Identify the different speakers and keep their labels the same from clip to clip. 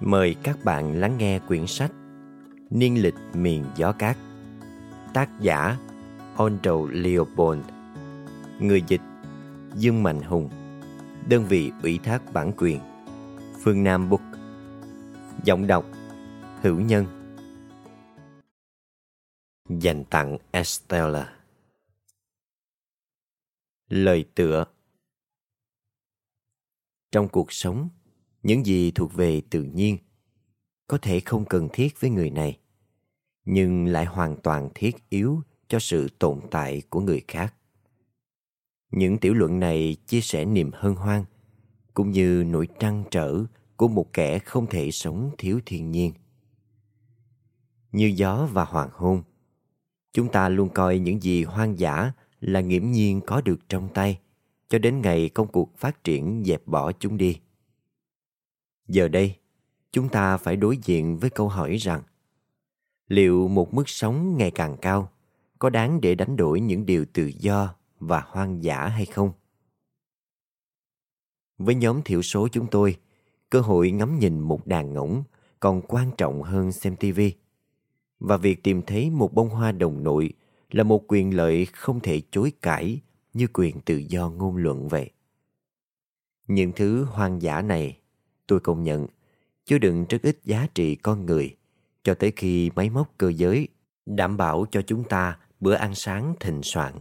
Speaker 1: Mời các bạn lắng nghe quyển sách Niên lịch miền gió cát, Tác giả Andrew Leopold, Người dịch Dương Mạnh Hùng, Đơn vị ủy thác bản quyền Phương Nam Book, Giọng đọc Hữu Nhân. Dành tặng Estella Lời tựa. Trong cuộc sống những gì thuộc về tự nhiên có thể không cần thiết với người này, nhưng lại hoàn toàn thiết yếu cho sự tồn tại của người khác. Những tiểu luận này chia sẻ niềm hân hoan cũng như nỗi trăn trở của một kẻ không thể sống thiếu thiên nhiên. Như gió và hoàng hôn, chúng ta luôn coi những gì hoang dã là nghiễm nhiên có được trong tay cho đến ngày công cuộc phát triển dẹp bỏ chúng đi giờ đây, chúng ta phải đối diện với câu hỏi rằng, liệu một mức sống ngày càng cao có đáng để đánh đổi những điều tự do và hoang dã hay không? Với nhóm thiểu số chúng tôi, cơ hội ngắm nhìn một đàn ngỗng còn quan trọng hơn xem tivi và việc tìm thấy một bông hoa đồng nội là một quyền lợi không thể chối cãi như quyền tự do ngôn luận vậy. Những thứ hoang dã này tôi công nhận, chứa đựng rất ít giá trị con người, cho tới khi máy móc cơ giới đảm bảo cho chúng ta bữa ăn sáng thịnh soạn.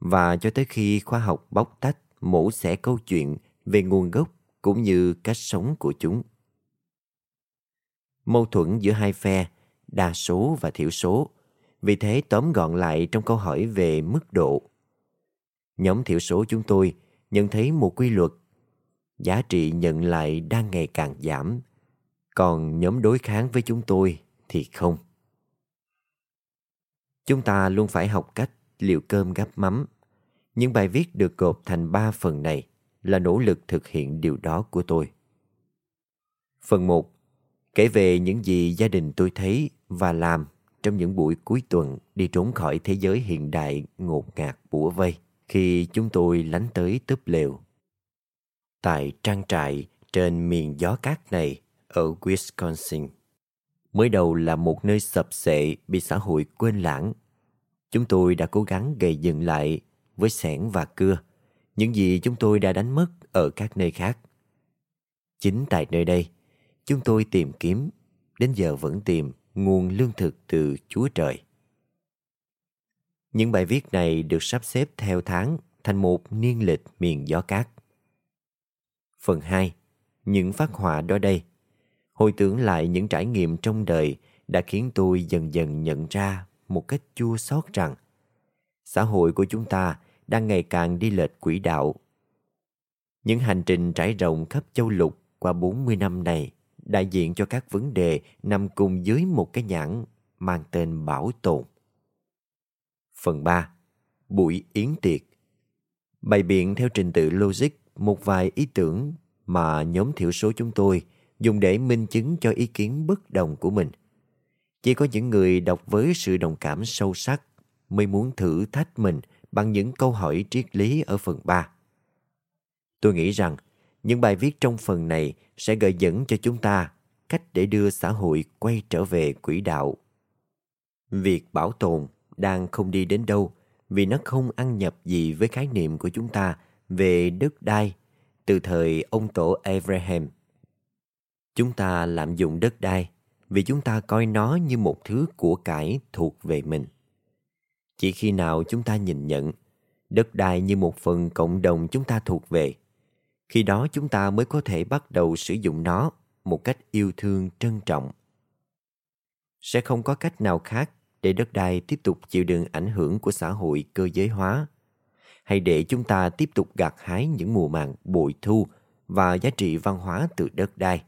Speaker 1: Và cho tới khi khoa học bóc tách, mổ xẻ câu chuyện về nguồn gốc cũng như cách sống của chúng. Mâu thuẫn giữa hai phe, đa số và thiểu số. Vì thế tóm gọn lại trong câu hỏi về mức độ. Nhóm thiểu số chúng tôi nhận thấy một quy luật giá trị nhận lại đang ngày càng giảm. Còn nhóm đối kháng với chúng tôi thì không. Chúng ta luôn phải học cách liệu cơm gắp mắm. Những bài viết được gộp thành ba phần này là nỗ lực thực hiện điều đó của tôi. Phần một, kể về những gì gia đình tôi thấy và làm trong những buổi cuối tuần đi trốn khỏi thế giới hiện đại ngột ngạt bủa vây khi chúng tôi lánh tới túp lều tại trang trại trên miền gió cát này ở Wisconsin. Mới đầu là một nơi sập sệ bị xã hội quên lãng. Chúng tôi đã cố gắng gây dựng lại với sẻn và cưa những gì chúng tôi đã đánh mất ở các nơi khác. Chính tại nơi đây, chúng tôi tìm kiếm, đến giờ vẫn tìm nguồn lương thực từ Chúa Trời. Những bài viết này được sắp xếp theo tháng thành một niên lịch miền gió cát. Phần 2. Những phát họa đó đây Hồi tưởng lại những trải nghiệm trong đời đã khiến tôi dần dần nhận ra một cách chua xót rằng xã hội của chúng ta đang ngày càng đi lệch quỹ đạo. Những hành trình trải rộng khắp châu lục qua 40 năm này đại diện cho các vấn đề nằm cùng dưới một cái nhãn mang tên bảo tồn. Phần 3. Buổi yến tiệc Bày biện theo trình tự logic một vài ý tưởng mà nhóm thiểu số chúng tôi dùng để minh chứng cho ý kiến bất đồng của mình. Chỉ có những người đọc với sự đồng cảm sâu sắc mới muốn thử thách mình bằng những câu hỏi triết lý ở phần 3. Tôi nghĩ rằng những bài viết trong phần này sẽ gợi dẫn cho chúng ta cách để đưa xã hội quay trở về quỹ đạo. Việc bảo tồn đang không đi đến đâu vì nó không ăn nhập gì với khái niệm của chúng ta về đất đai từ thời ông tổ Abraham. Chúng ta lạm dụng đất đai vì chúng ta coi nó như một thứ của cải thuộc về mình. Chỉ khi nào chúng ta nhìn nhận đất đai như một phần cộng đồng chúng ta thuộc về, khi đó chúng ta mới có thể bắt đầu sử dụng nó một cách yêu thương trân trọng. Sẽ không có cách nào khác để đất đai tiếp tục chịu đựng ảnh hưởng của xã hội cơ giới hóa hay để chúng ta tiếp tục gặt hái những mùa màng bội thu và giá trị văn hóa từ đất đai.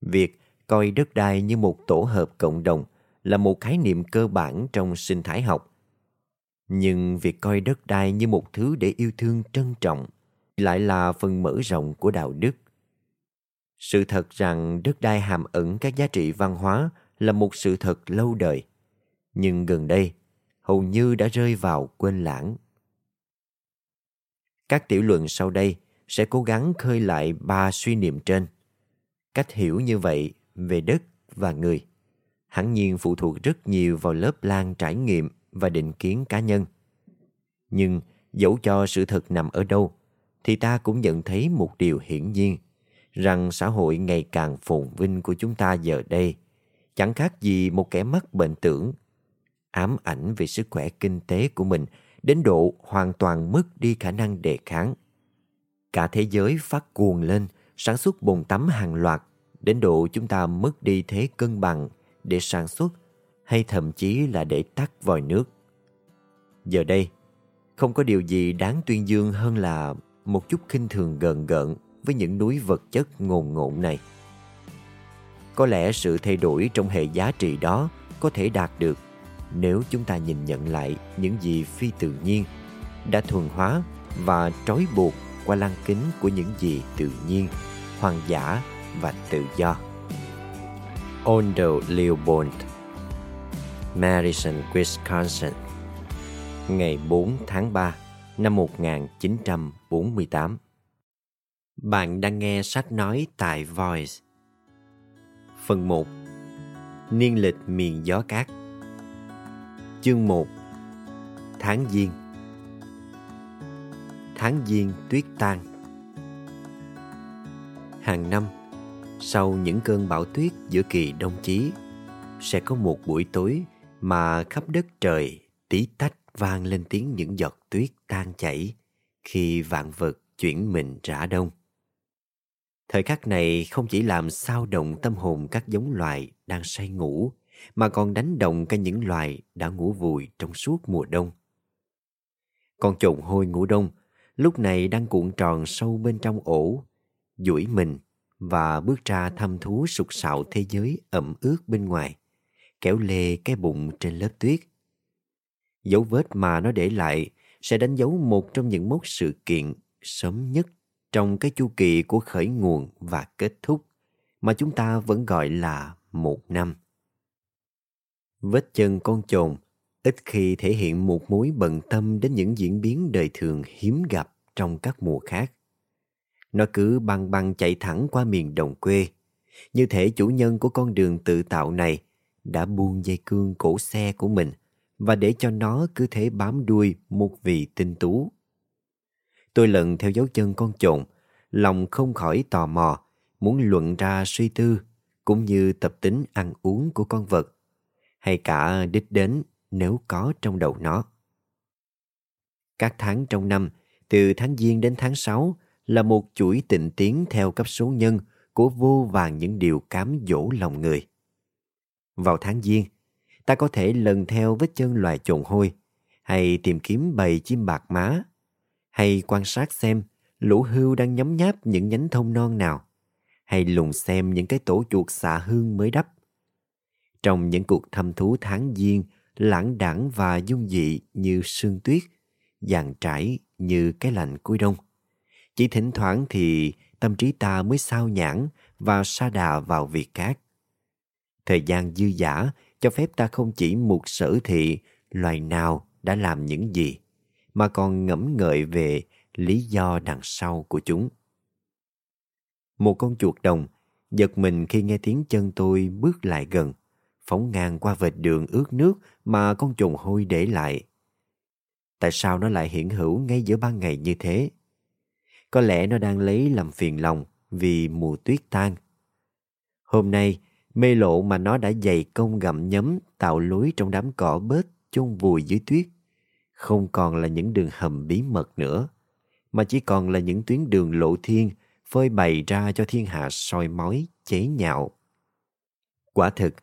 Speaker 1: Việc coi đất đai như một tổ hợp cộng đồng là một khái niệm cơ bản trong sinh thái học. Nhưng việc coi đất đai như một thứ để yêu thương trân trọng lại là phần mở rộng của đạo đức. Sự thật rằng đất đai hàm ẩn các giá trị văn hóa là một sự thật lâu đời. Nhưng gần đây, hầu như đã rơi vào quên lãng. Các tiểu luận sau đây sẽ cố gắng khơi lại ba suy niệm trên. Cách hiểu như vậy về đất và người hẳn nhiên phụ thuộc rất nhiều vào lớp lan trải nghiệm và định kiến cá nhân. Nhưng dẫu cho sự thật nằm ở đâu, thì ta cũng nhận thấy một điều hiển nhiên, rằng xã hội ngày càng phồn vinh của chúng ta giờ đây chẳng khác gì một kẻ mắc bệnh tưởng, ám ảnh về sức khỏe kinh tế của mình đến độ hoàn toàn mất đi khả năng đề kháng. Cả thế giới phát cuồng lên, sản xuất bồn tắm hàng loạt, đến độ chúng ta mất đi thế cân bằng để sản xuất hay thậm chí là để tắt vòi nước. Giờ đây, không có điều gì đáng tuyên dương hơn là một chút khinh thường gần gợn với những núi vật chất ngồn ngộn này. Có lẽ sự thay đổi trong hệ giá trị đó có thể đạt được nếu chúng ta nhìn nhận lại những gì phi tự nhiên đã thuần hóa và trói buộc qua lăng kính của những gì tự nhiên, hoang dã và tự do. Ondo Leopold Madison, Wisconsin Ngày 4 tháng 3 năm 1948 Bạn đang nghe sách nói tại Voice. Phần 1 Niên lịch miền gió cát. Chương 1 Tháng Giêng. Tháng Giêng tuyết tan. Hàng năm sau những cơn bão tuyết giữa kỳ đông chí sẽ có một buổi tối mà khắp đất trời tí tách vang lên tiếng những giọt tuyết tan chảy khi vạn vật chuyển mình rã đông. Thời khắc này không chỉ làm sao động tâm hồn các giống loài đang say ngủ, mà còn đánh động cả những loài đã ngủ vùi trong suốt mùa đông. Con trồn hôi ngủ đông lúc này đang cuộn tròn sâu bên trong ổ, duỗi mình và bước ra thăm thú sục sạo thế giới ẩm ướt bên ngoài, kéo lê cái bụng trên lớp tuyết. Dấu vết mà nó để lại sẽ đánh dấu một trong những mốc sự kiện sớm nhất trong cái chu kỳ của khởi nguồn và kết thúc mà chúng ta vẫn gọi là một năm. Vết chân con chồn ít khi thể hiện một mối bận tâm đến những diễn biến đời thường hiếm gặp trong các mùa khác. Nó cứ băng băng chạy thẳng qua miền đồng quê. Như thể chủ nhân của con đường tự tạo này đã buông dây cương cổ xe của mình và để cho nó cứ thế bám đuôi một vị tinh tú. Tôi lần theo dấu chân con trộn, lòng không khỏi tò mò, muốn luận ra suy tư, cũng như tập tính ăn uống của con vật, hay cả đích đến nếu có trong đầu nó. Các tháng trong năm, từ tháng Giêng đến tháng 6, là một chuỗi tịnh tiến theo cấp số nhân của vô vàng những điều cám dỗ lòng người. Vào tháng Giêng, ta có thể lần theo vết chân loài trồn hôi, hay tìm kiếm bầy chim bạc má, hay quan sát xem lũ hưu đang nhấm nháp những nhánh thông non nào, hay lùng xem những cái tổ chuột xạ hương mới đắp. Trong những cuộc thăm thú tháng Giêng, lãng đãng và dung dị như sương tuyết, dàn trải như cái lạnh cuối đông. Chỉ thỉnh thoảng thì tâm trí ta mới sao nhãn và sa đà vào việc khác. Thời gian dư dả cho phép ta không chỉ mục sở thị loài nào đã làm những gì, mà còn ngẫm ngợi về lý do đằng sau của chúng. Một con chuột đồng giật mình khi nghe tiếng chân tôi bước lại gần, phóng ngang qua vệt đường ướt nước mà con trùng hôi để lại. Tại sao nó lại hiện hữu ngay giữa ban ngày như thế? Có lẽ nó đang lấy làm phiền lòng vì mùa tuyết tan. Hôm nay, mê lộ mà nó đã dày công gặm nhấm tạo lối trong đám cỏ bết chôn vùi dưới tuyết không còn là những đường hầm bí mật nữa mà chỉ còn là những tuyến đường lộ thiên phơi bày ra cho thiên hạ soi mói chế nhạo quả thực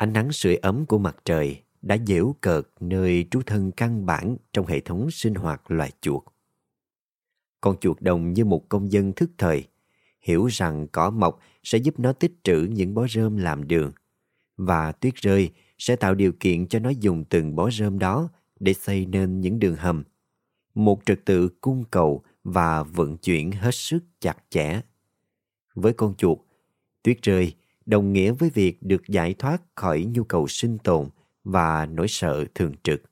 Speaker 1: ánh nắng sưởi ấm của mặt trời đã dễu cợt nơi trú thân căn bản trong hệ thống sinh hoạt loài chuột con chuột đồng như một công dân thức thời, hiểu rằng cỏ mọc sẽ giúp nó tích trữ những bó rơm làm đường, và tuyết rơi sẽ tạo điều kiện cho nó dùng từng bó rơm đó để xây nên những đường hầm. Một trật tự cung cầu và vận chuyển hết sức chặt chẽ. Với con chuột, tuyết rơi đồng nghĩa với việc được giải thoát khỏi nhu cầu sinh tồn và nỗi sợ thường trực.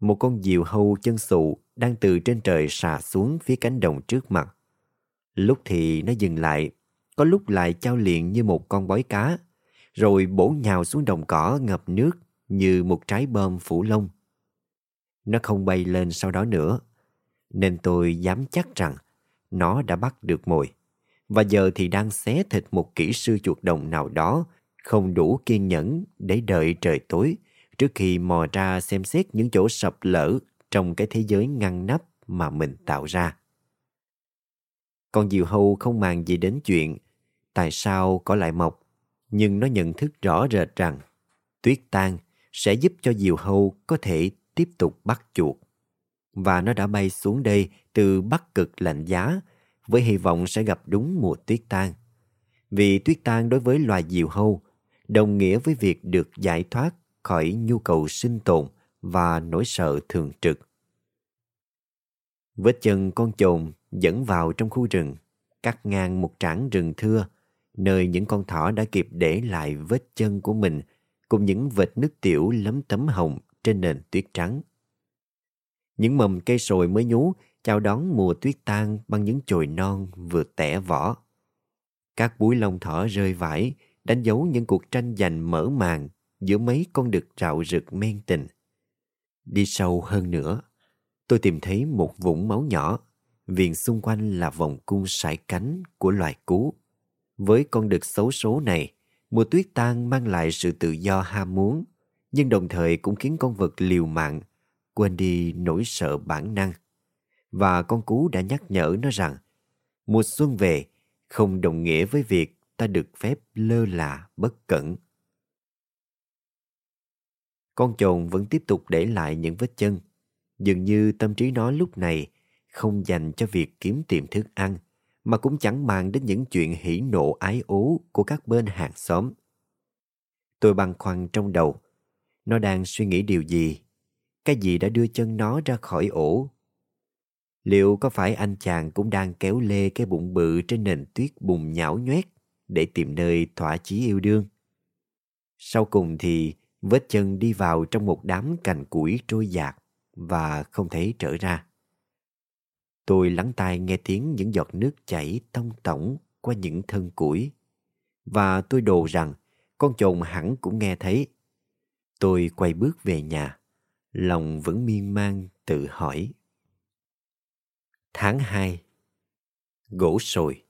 Speaker 1: Một con diều hâu chân sụ đang từ trên trời xà xuống phía cánh đồng trước mặt. Lúc thì nó dừng lại, có lúc lại trao liền như một con bói cá, rồi bổ nhào xuống đồng cỏ ngập nước như một trái bơm phủ lông. Nó không bay lên sau đó nữa, nên tôi dám chắc rằng nó đã bắt được mồi. Và giờ thì đang xé thịt một kỹ sư chuột đồng nào đó không đủ kiên nhẫn để đợi trời tối trước khi mò ra xem xét những chỗ sập lở trong cái thế giới ngăn nắp mà mình tạo ra. Con diều hâu không màng gì đến chuyện tại sao có lại mọc, nhưng nó nhận thức rõ rệt rằng tuyết tan sẽ giúp cho diều hâu có thể tiếp tục bắt chuột. Và nó đã bay xuống đây từ bắc cực lạnh giá với hy vọng sẽ gặp đúng mùa tuyết tan. Vì tuyết tan đối với loài diều hâu đồng nghĩa với việc được giải thoát khỏi nhu cầu sinh tồn và nỗi sợ thường trực. Vết chân con chồn dẫn vào trong khu rừng, cắt ngang một trảng rừng thưa, nơi những con thỏ đã kịp để lại vết chân của mình cùng những vệt nước tiểu lấm tấm hồng trên nền tuyết trắng. Những mầm cây sồi mới nhú chào đón mùa tuyết tan bằng những chồi non vừa tẻ vỏ. Các búi lông thỏ rơi vãi đánh dấu những cuộc tranh giành mở màn giữa mấy con đực rạo rực men tình. Đi sâu hơn nữa, tôi tìm thấy một vũng máu nhỏ, viền xung quanh là vòng cung sải cánh của loài cú. Với con đực xấu số này, mùa tuyết tan mang lại sự tự do ham muốn, nhưng đồng thời cũng khiến con vật liều mạng, quên đi nỗi sợ bản năng. Và con cú đã nhắc nhở nó rằng, mùa xuân về không đồng nghĩa với việc ta được phép lơ là bất cẩn. Con chồn vẫn tiếp tục để lại những vết chân. Dường như tâm trí nó lúc này không dành cho việc kiếm tìm thức ăn, mà cũng chẳng màng đến những chuyện hỉ nộ ái ố của các bên hàng xóm. Tôi băn khoăn trong đầu. Nó đang suy nghĩ điều gì? Cái gì đã đưa chân nó ra khỏi ổ? Liệu có phải anh chàng cũng đang kéo lê cái bụng bự trên nền tuyết bùng nhão nhoét để tìm nơi thỏa chí yêu đương? Sau cùng thì vết chân đi vào trong một đám cành củi trôi dạt và không thể trở ra. Tôi lắng tai nghe tiếng những giọt nước chảy tông tổng qua những thân củi. Và tôi đồ rằng con chồn hẳn cũng nghe thấy. Tôi quay bước về nhà, lòng vẫn miên man tự hỏi. Tháng 2 Gỗ sồi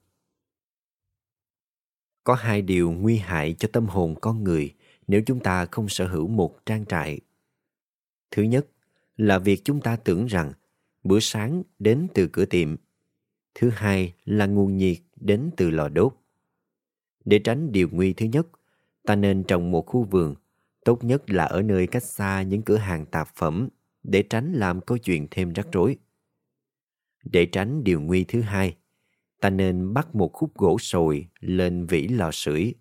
Speaker 1: Có hai điều nguy hại cho tâm hồn con người nếu chúng ta không sở hữu một trang trại. Thứ nhất là việc chúng ta tưởng rằng bữa sáng đến từ cửa tiệm. Thứ hai là nguồn nhiệt đến từ lò đốt. Để tránh điều nguy thứ nhất, ta nên trồng một khu vườn, tốt nhất là ở nơi cách xa những cửa hàng tạp phẩm để tránh làm câu chuyện thêm rắc rối. Để tránh điều nguy thứ hai, ta nên bắt một khúc gỗ sồi lên vỉ lò sưởi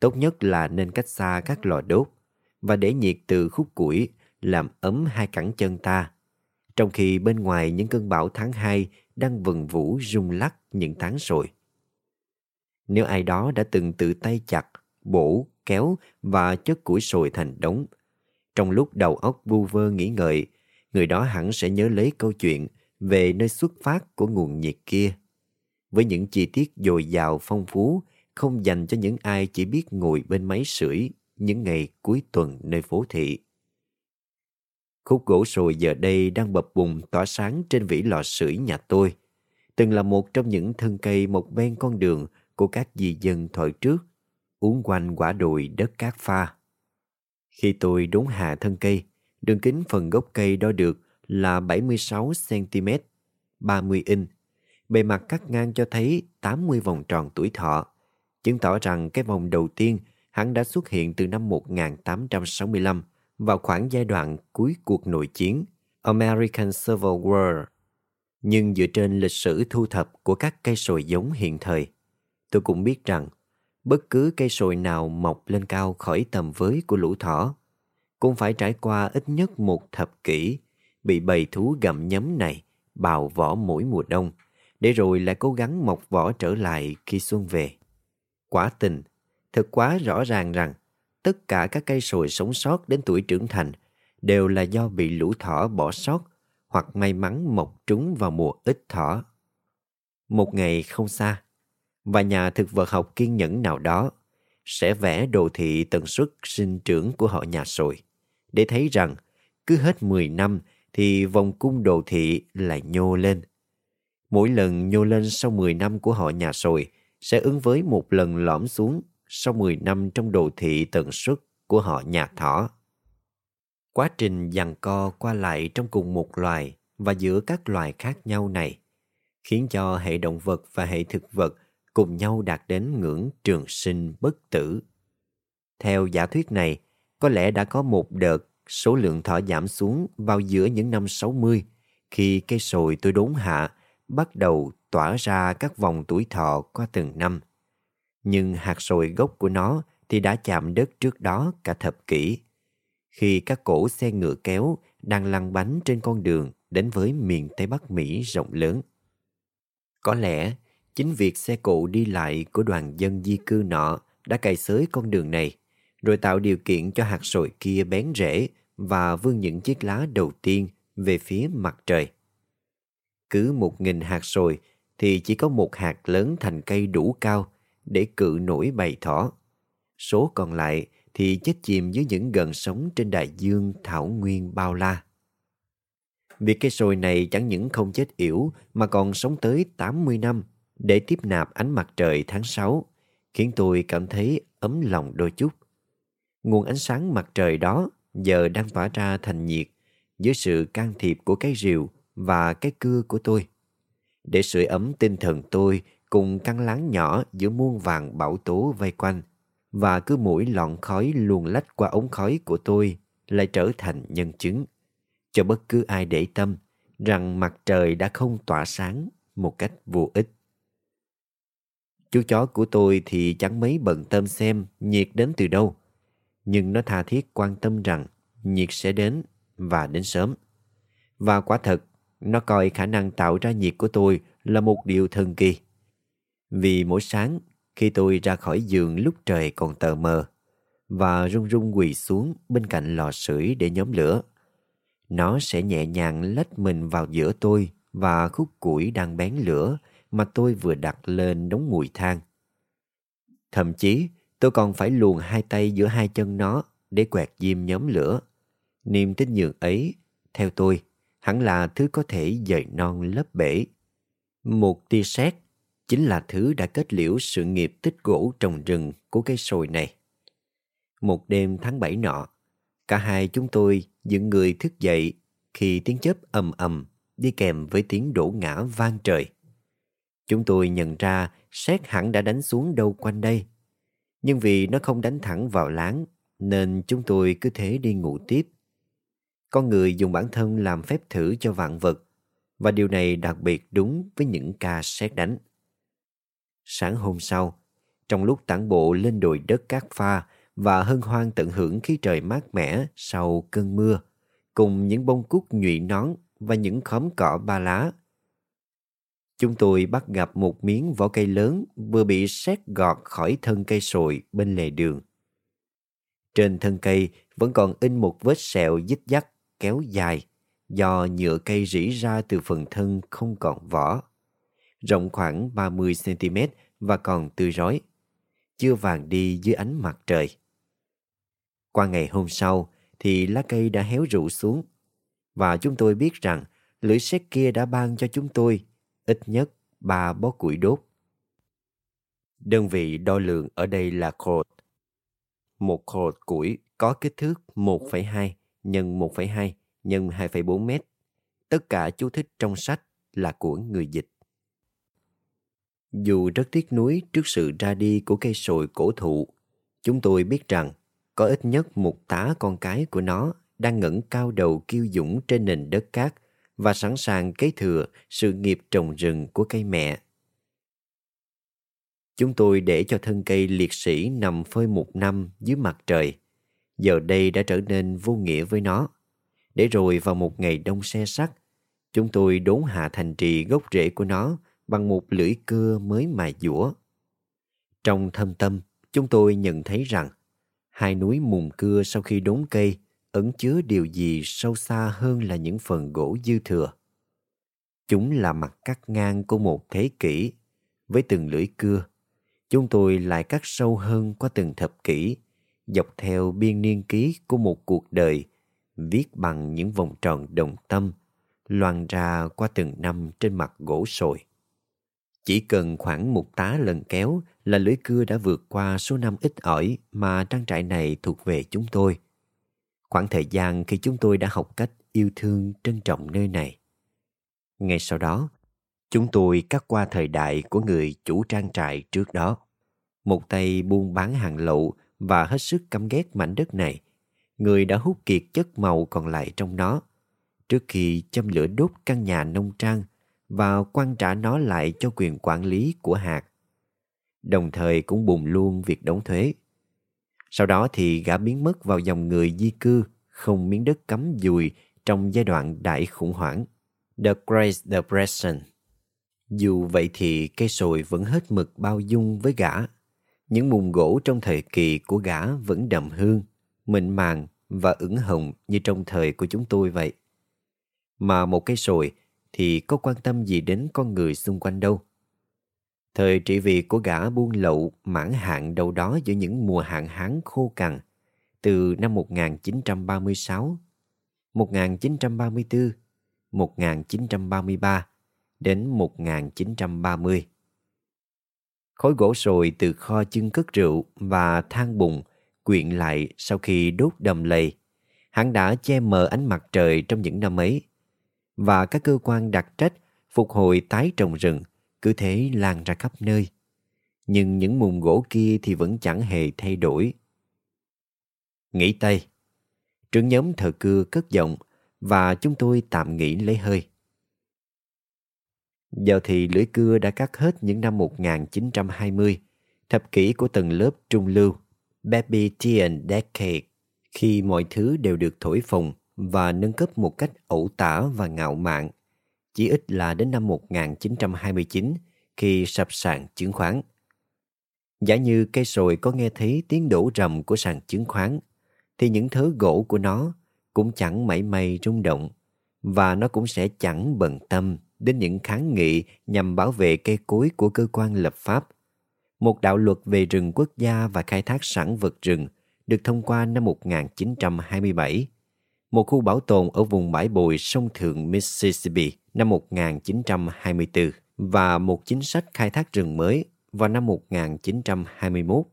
Speaker 1: Tốt nhất là nên cách xa các lò đốt và để nhiệt từ khúc củi làm ấm hai cẳng chân ta. Trong khi bên ngoài những cơn bão tháng 2 đang vần vũ rung lắc những tán sồi. Nếu ai đó đã từng tự tay chặt, bổ, kéo và chất củi sồi thành đống, trong lúc đầu óc vu vơ nghĩ ngợi, người đó hẳn sẽ nhớ lấy câu chuyện về nơi xuất phát của nguồn nhiệt kia. Với những chi tiết dồi dào phong phú không dành cho những ai chỉ biết ngồi bên máy sưởi những ngày cuối tuần nơi phố thị. Khúc gỗ sồi giờ đây đang bập bùng tỏa sáng trên vỉ lò sưởi nhà tôi. Từng là một trong những thân cây một bên con đường của các di dân thời trước, uốn quanh quả đồi đất cát pha. Khi tôi đốn hạ thân cây, đường kính phần gốc cây đo được là 76cm, 30 inch. Bề mặt cắt ngang cho thấy 80 vòng tròn tuổi thọ, chứng tỏ rằng cái vòng đầu tiên hắn đã xuất hiện từ năm 1865 vào khoảng giai đoạn cuối cuộc nội chiến American Civil War. Nhưng dựa trên lịch sử thu thập của các cây sồi giống hiện thời, tôi cũng biết rằng bất cứ cây sồi nào mọc lên cao khỏi tầm với của lũ thỏ cũng phải trải qua ít nhất một thập kỷ bị bầy thú gặm nhấm này bào vỏ mỗi mùa đông để rồi lại cố gắng mọc vỏ trở lại khi xuân về. Quả tình, thật quá rõ ràng rằng tất cả các cây sồi sống sót đến tuổi trưởng thành đều là do bị lũ thỏ bỏ sót hoặc may mắn mọc trúng vào mùa ít thỏ. Một ngày không xa, và nhà thực vật học kiên nhẫn nào đó sẽ vẽ đồ thị tần suất sinh trưởng của họ nhà sồi để thấy rằng cứ hết 10 năm thì vòng cung đồ thị lại nhô lên. Mỗi lần nhô lên sau 10 năm của họ nhà sồi sẽ ứng với một lần lõm xuống sau 10 năm trong đồ thị tần suất của họ nhà thỏ. Quá trình giằng co qua lại trong cùng một loài và giữa các loài khác nhau này khiến cho hệ động vật và hệ thực vật cùng nhau đạt đến ngưỡng trường sinh bất tử. Theo giả thuyết này, có lẽ đã có một đợt số lượng thỏ giảm xuống vào giữa những năm 60 khi cây sồi tôi đốn hạ bắt đầu tỏa ra các vòng tuổi thọ qua từng năm. Nhưng hạt sồi gốc của nó thì đã chạm đất trước đó cả thập kỷ. Khi các cổ xe ngựa kéo đang lăn bánh trên con đường đến với miền Tây Bắc Mỹ rộng lớn. Có lẽ chính việc xe cộ đi lại của đoàn dân di cư nọ đã cày xới con đường này, rồi tạo điều kiện cho hạt sồi kia bén rễ và vươn những chiếc lá đầu tiên về phía mặt trời. Cứ một nghìn hạt sồi thì chỉ có một hạt lớn thành cây đủ cao để cự nổi bầy thỏ. Số còn lại thì chết chìm dưới những gần sống trên đại dương thảo nguyên bao la. Việc cây sồi này chẳng những không chết yểu mà còn sống tới 80 năm để tiếp nạp ánh mặt trời tháng 6, khiến tôi cảm thấy ấm lòng đôi chút. Nguồn ánh sáng mặt trời đó giờ đang tỏa ra thành nhiệt dưới sự can thiệp của cái rìu và cái cưa của tôi. Để sưởi ấm tinh thần tôi cùng căn láng nhỏ giữa muôn vàng bảo tố vây quanh và cứ mỗi lọn khói luồn lách qua ống khói của tôi lại trở thành nhân chứng cho bất cứ ai để tâm rằng mặt trời đã không tỏa sáng một cách vô ích. Chú chó của tôi thì chẳng mấy bận tâm xem nhiệt đến từ đâu, nhưng nó tha thiết quan tâm rằng nhiệt sẽ đến và đến sớm. Và quả thật, nó coi khả năng tạo ra nhiệt của tôi là một điều thần kỳ. Vì mỗi sáng, khi tôi ra khỏi giường lúc trời còn tờ mờ, và run run quỳ xuống bên cạnh lò sưởi để nhóm lửa, nó sẽ nhẹ nhàng lách mình vào giữa tôi và khúc củi đang bén lửa mà tôi vừa đặt lên đống mùi than. Thậm chí, tôi còn phải luồn hai tay giữa hai chân nó để quẹt diêm nhóm lửa. Niềm tin nhường ấy, theo tôi, hẳn là thứ có thể dời non lấp bể. Một tia sét chính là thứ đã kết liễu sự nghiệp tích gỗ trồng rừng của cây sồi này. Một đêm tháng bảy nọ, cả hai chúng tôi dựng người thức dậy khi tiếng chớp ầm ầm đi kèm với tiếng đổ ngã vang trời. Chúng tôi nhận ra sét hẳn đã đánh xuống đâu quanh đây. Nhưng vì nó không đánh thẳng vào láng, nên chúng tôi cứ thế đi ngủ tiếp. Con người dùng bản thân làm phép thử cho vạn vật, và điều này đặc biệt đúng với những ca xét đánh. Sáng hôm sau, trong lúc tản bộ lên đồi đất cát pha và hân hoan tận hưởng khí trời mát mẻ sau cơn mưa, cùng những bông cúc nhụy nón và những khóm cỏ ba lá Chúng tôi bắt gặp một miếng vỏ cây lớn vừa bị xét gọt khỏi thân cây sồi bên lề đường. Trên thân cây vẫn còn in một vết sẹo dích dắt kéo dài do nhựa cây rỉ ra từ phần thân không còn vỏ. Rộng khoảng 30cm và còn tươi rói, chưa vàng đi dưới ánh mặt trời. Qua ngày hôm sau thì lá cây đã héo rũ xuống và chúng tôi biết rằng lưỡi sét kia đã ban cho chúng tôi ít nhất 3 bó củi đốt. Đơn vị đo lường ở đây là cột. Một cột củi có kích thước 1,2 x 1,2 x 2,4 mét. Tất cả chú thích trong sách là của người dịch. Dù rất tiếc nuối trước sự ra đi của cây sồi cổ thụ, chúng tôi biết rằng có ít nhất một tá con cái của nó đang ngẩng cao đầu kiêu dũng trên nền đất cát và sẵn sàng kế thừa sự nghiệp trồng rừng của cây mẹ. Chúng tôi để cho thân cây liệt sĩ nằm phơi một năm dưới mặt trời. Giờ đây đã trở nên vô nghĩa với nó. Để rồi vào một ngày đông xe sắt, chúng tôi đốn hạ thành trì gốc rễ của nó bằng một lưỡi cưa mới mài dũa. Trong thâm tâm, chúng tôi nhận thấy rằng hai núi mùn cưa sau khi đốn cây ẩn chứa điều gì sâu xa hơn là những phần gỗ dư thừa. Chúng là mặt cắt ngang của một thế kỷ, với từng lưỡi cưa chúng tôi lại cắt sâu hơn qua từng thập kỷ, dọc theo biên niên ký của một cuộc đời, viết bằng những vòng tròn đồng tâm, loan ra qua từng năm trên mặt gỗ sồi. Chỉ cần khoảng một tá lần kéo là lưỡi cưa đã vượt qua số năm ít ỏi mà trang trại này thuộc về chúng tôi. Khoảng thời gian khi chúng tôi đã học cách yêu thương trân trọng nơi này. Ngay sau đó, chúng tôi cắt qua thời đại của người chủ trang trại trước đó. Một tay buôn bán hàng lậu và hết sức căm ghét mảnh đất này. Người đã hút kiệt chất màu còn lại trong nó trước khi châm lửa đốt căn nhà nông trang và quan trả nó lại cho quyền quản lý của hạt. Đồng thời cũng bùng luôn việc đóng thuế. Sau đó thì gã biến mất vào dòng người di cư không miếng đất cấm dùi trong giai đoạn đại khủng hoảng. The Great Depression. Dù vậy thì cây sồi vẫn hết mực bao dung với gã. Những mùng gỗ trong thời kỳ của gã vẫn đậm hương, mịn màng và ửng hồng như trong thời của chúng tôi vậy. Mà một cây sồi thì có quan tâm gì đến con người xung quanh đâu. Thời trị vì của gã buôn lậu mãn hạn đâu đó giữa những mùa hạn hán khô cằn từ năm 1936, 1934, 1933 đến 1930. Khối gỗ sồi từ kho chưng cất rượu và than bùn quyện lại sau khi đốt đầm lầy. Hắn đã che mờ ánh mặt trời trong những năm ấy và các cơ quan đặc trách phục hồi tái trồng rừng cứ thế lan ra khắp nơi. Nhưng những mùng gỗ kia thì vẫn chẳng hề thay đổi. Nghỉ tay. Trưởng nhóm thờ cưa cất giọng và chúng tôi tạm nghỉ lấy hơi. Giờ thì lưỡi cưa đã cắt hết những năm 1920, thập kỷ của tầng lớp trung lưu, Baby Teen Decade, khi mọi thứ đều được thổi phồng và nâng cấp một cách ẩu tả và ngạo mạn, chỉ ít là đến năm 1929 khi sập sàn chứng khoán. Giả như cây sồi có nghe thấy tiếng đổ rầm của sàn chứng khoán, thì những thớ gỗ của nó cũng chẳng mảy may rung động và nó cũng sẽ chẳng bận tâm đến những kháng nghị nhằm bảo vệ cây cối của cơ quan lập pháp. Một đạo luật về rừng quốc gia và khai thác sản vật rừng được thông qua năm 1927 một khu bảo tồn ở vùng bãi bồi sông Thượng Mississippi năm 1924 và một chính sách khai thác rừng mới vào năm 1921.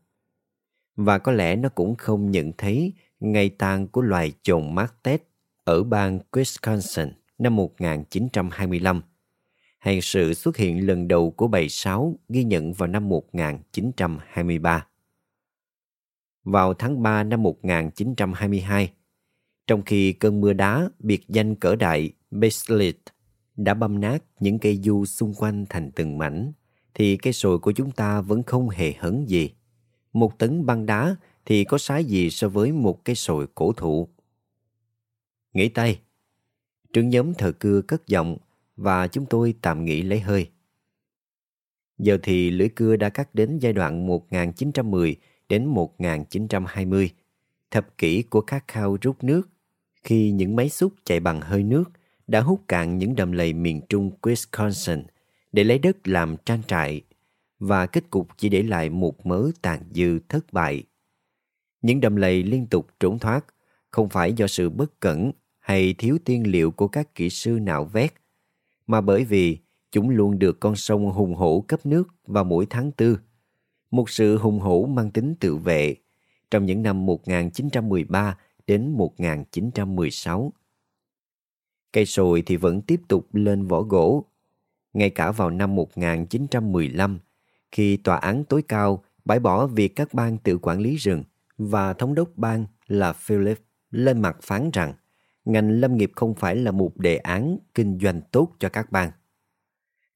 Speaker 1: Và có lẽ nó cũng không nhận thấy ngày tàn của loài chồn mát tết ở bang Wisconsin năm 1925 hay sự xuất hiện lần đầu của bầy sáo ghi nhận vào năm 1923. Vào tháng 3 năm 1922, trong khi cơn mưa đá biệt danh cỡ đại Baselit đã băm nát những cây du xung quanh thành từng mảnh, thì cây sồi của chúng ta vẫn không hề hấn gì. Một tấn băng đá thì có sái gì so với một cây sồi cổ thụ. Nghỉ tay. Trưởng nhóm thờ cưa cất giọng và chúng tôi tạm nghỉ lấy hơi. Giờ thì lưỡi cưa đã cắt đến giai đoạn 1910 đến 1920, thập kỷ của khát khao rút nước khi những máy xúc chạy bằng hơi nước đã hút cạn những đầm lầy miền trung Wisconsin để lấy đất làm trang trại và kết cục chỉ để lại một mớ tàn dư thất bại. Những đầm lầy liên tục trốn thoát không phải do sự bất cẩn hay thiếu tiên liệu của các kỹ sư nạo vét, mà bởi vì chúng luôn được con sông hùng hổ cấp nước vào mỗi tháng tư. Một sự hùng hổ mang tính tự vệ. Trong những năm 1913 đến 1916. Cây sồi thì vẫn tiếp tục lên vỏ gỗ. Ngay cả vào năm 1915, khi tòa án tối cao bãi bỏ việc các bang tự quản lý rừng và thống đốc bang là Philip lên mặt phán rằng ngành lâm nghiệp không phải là một đề án kinh doanh tốt cho các bang.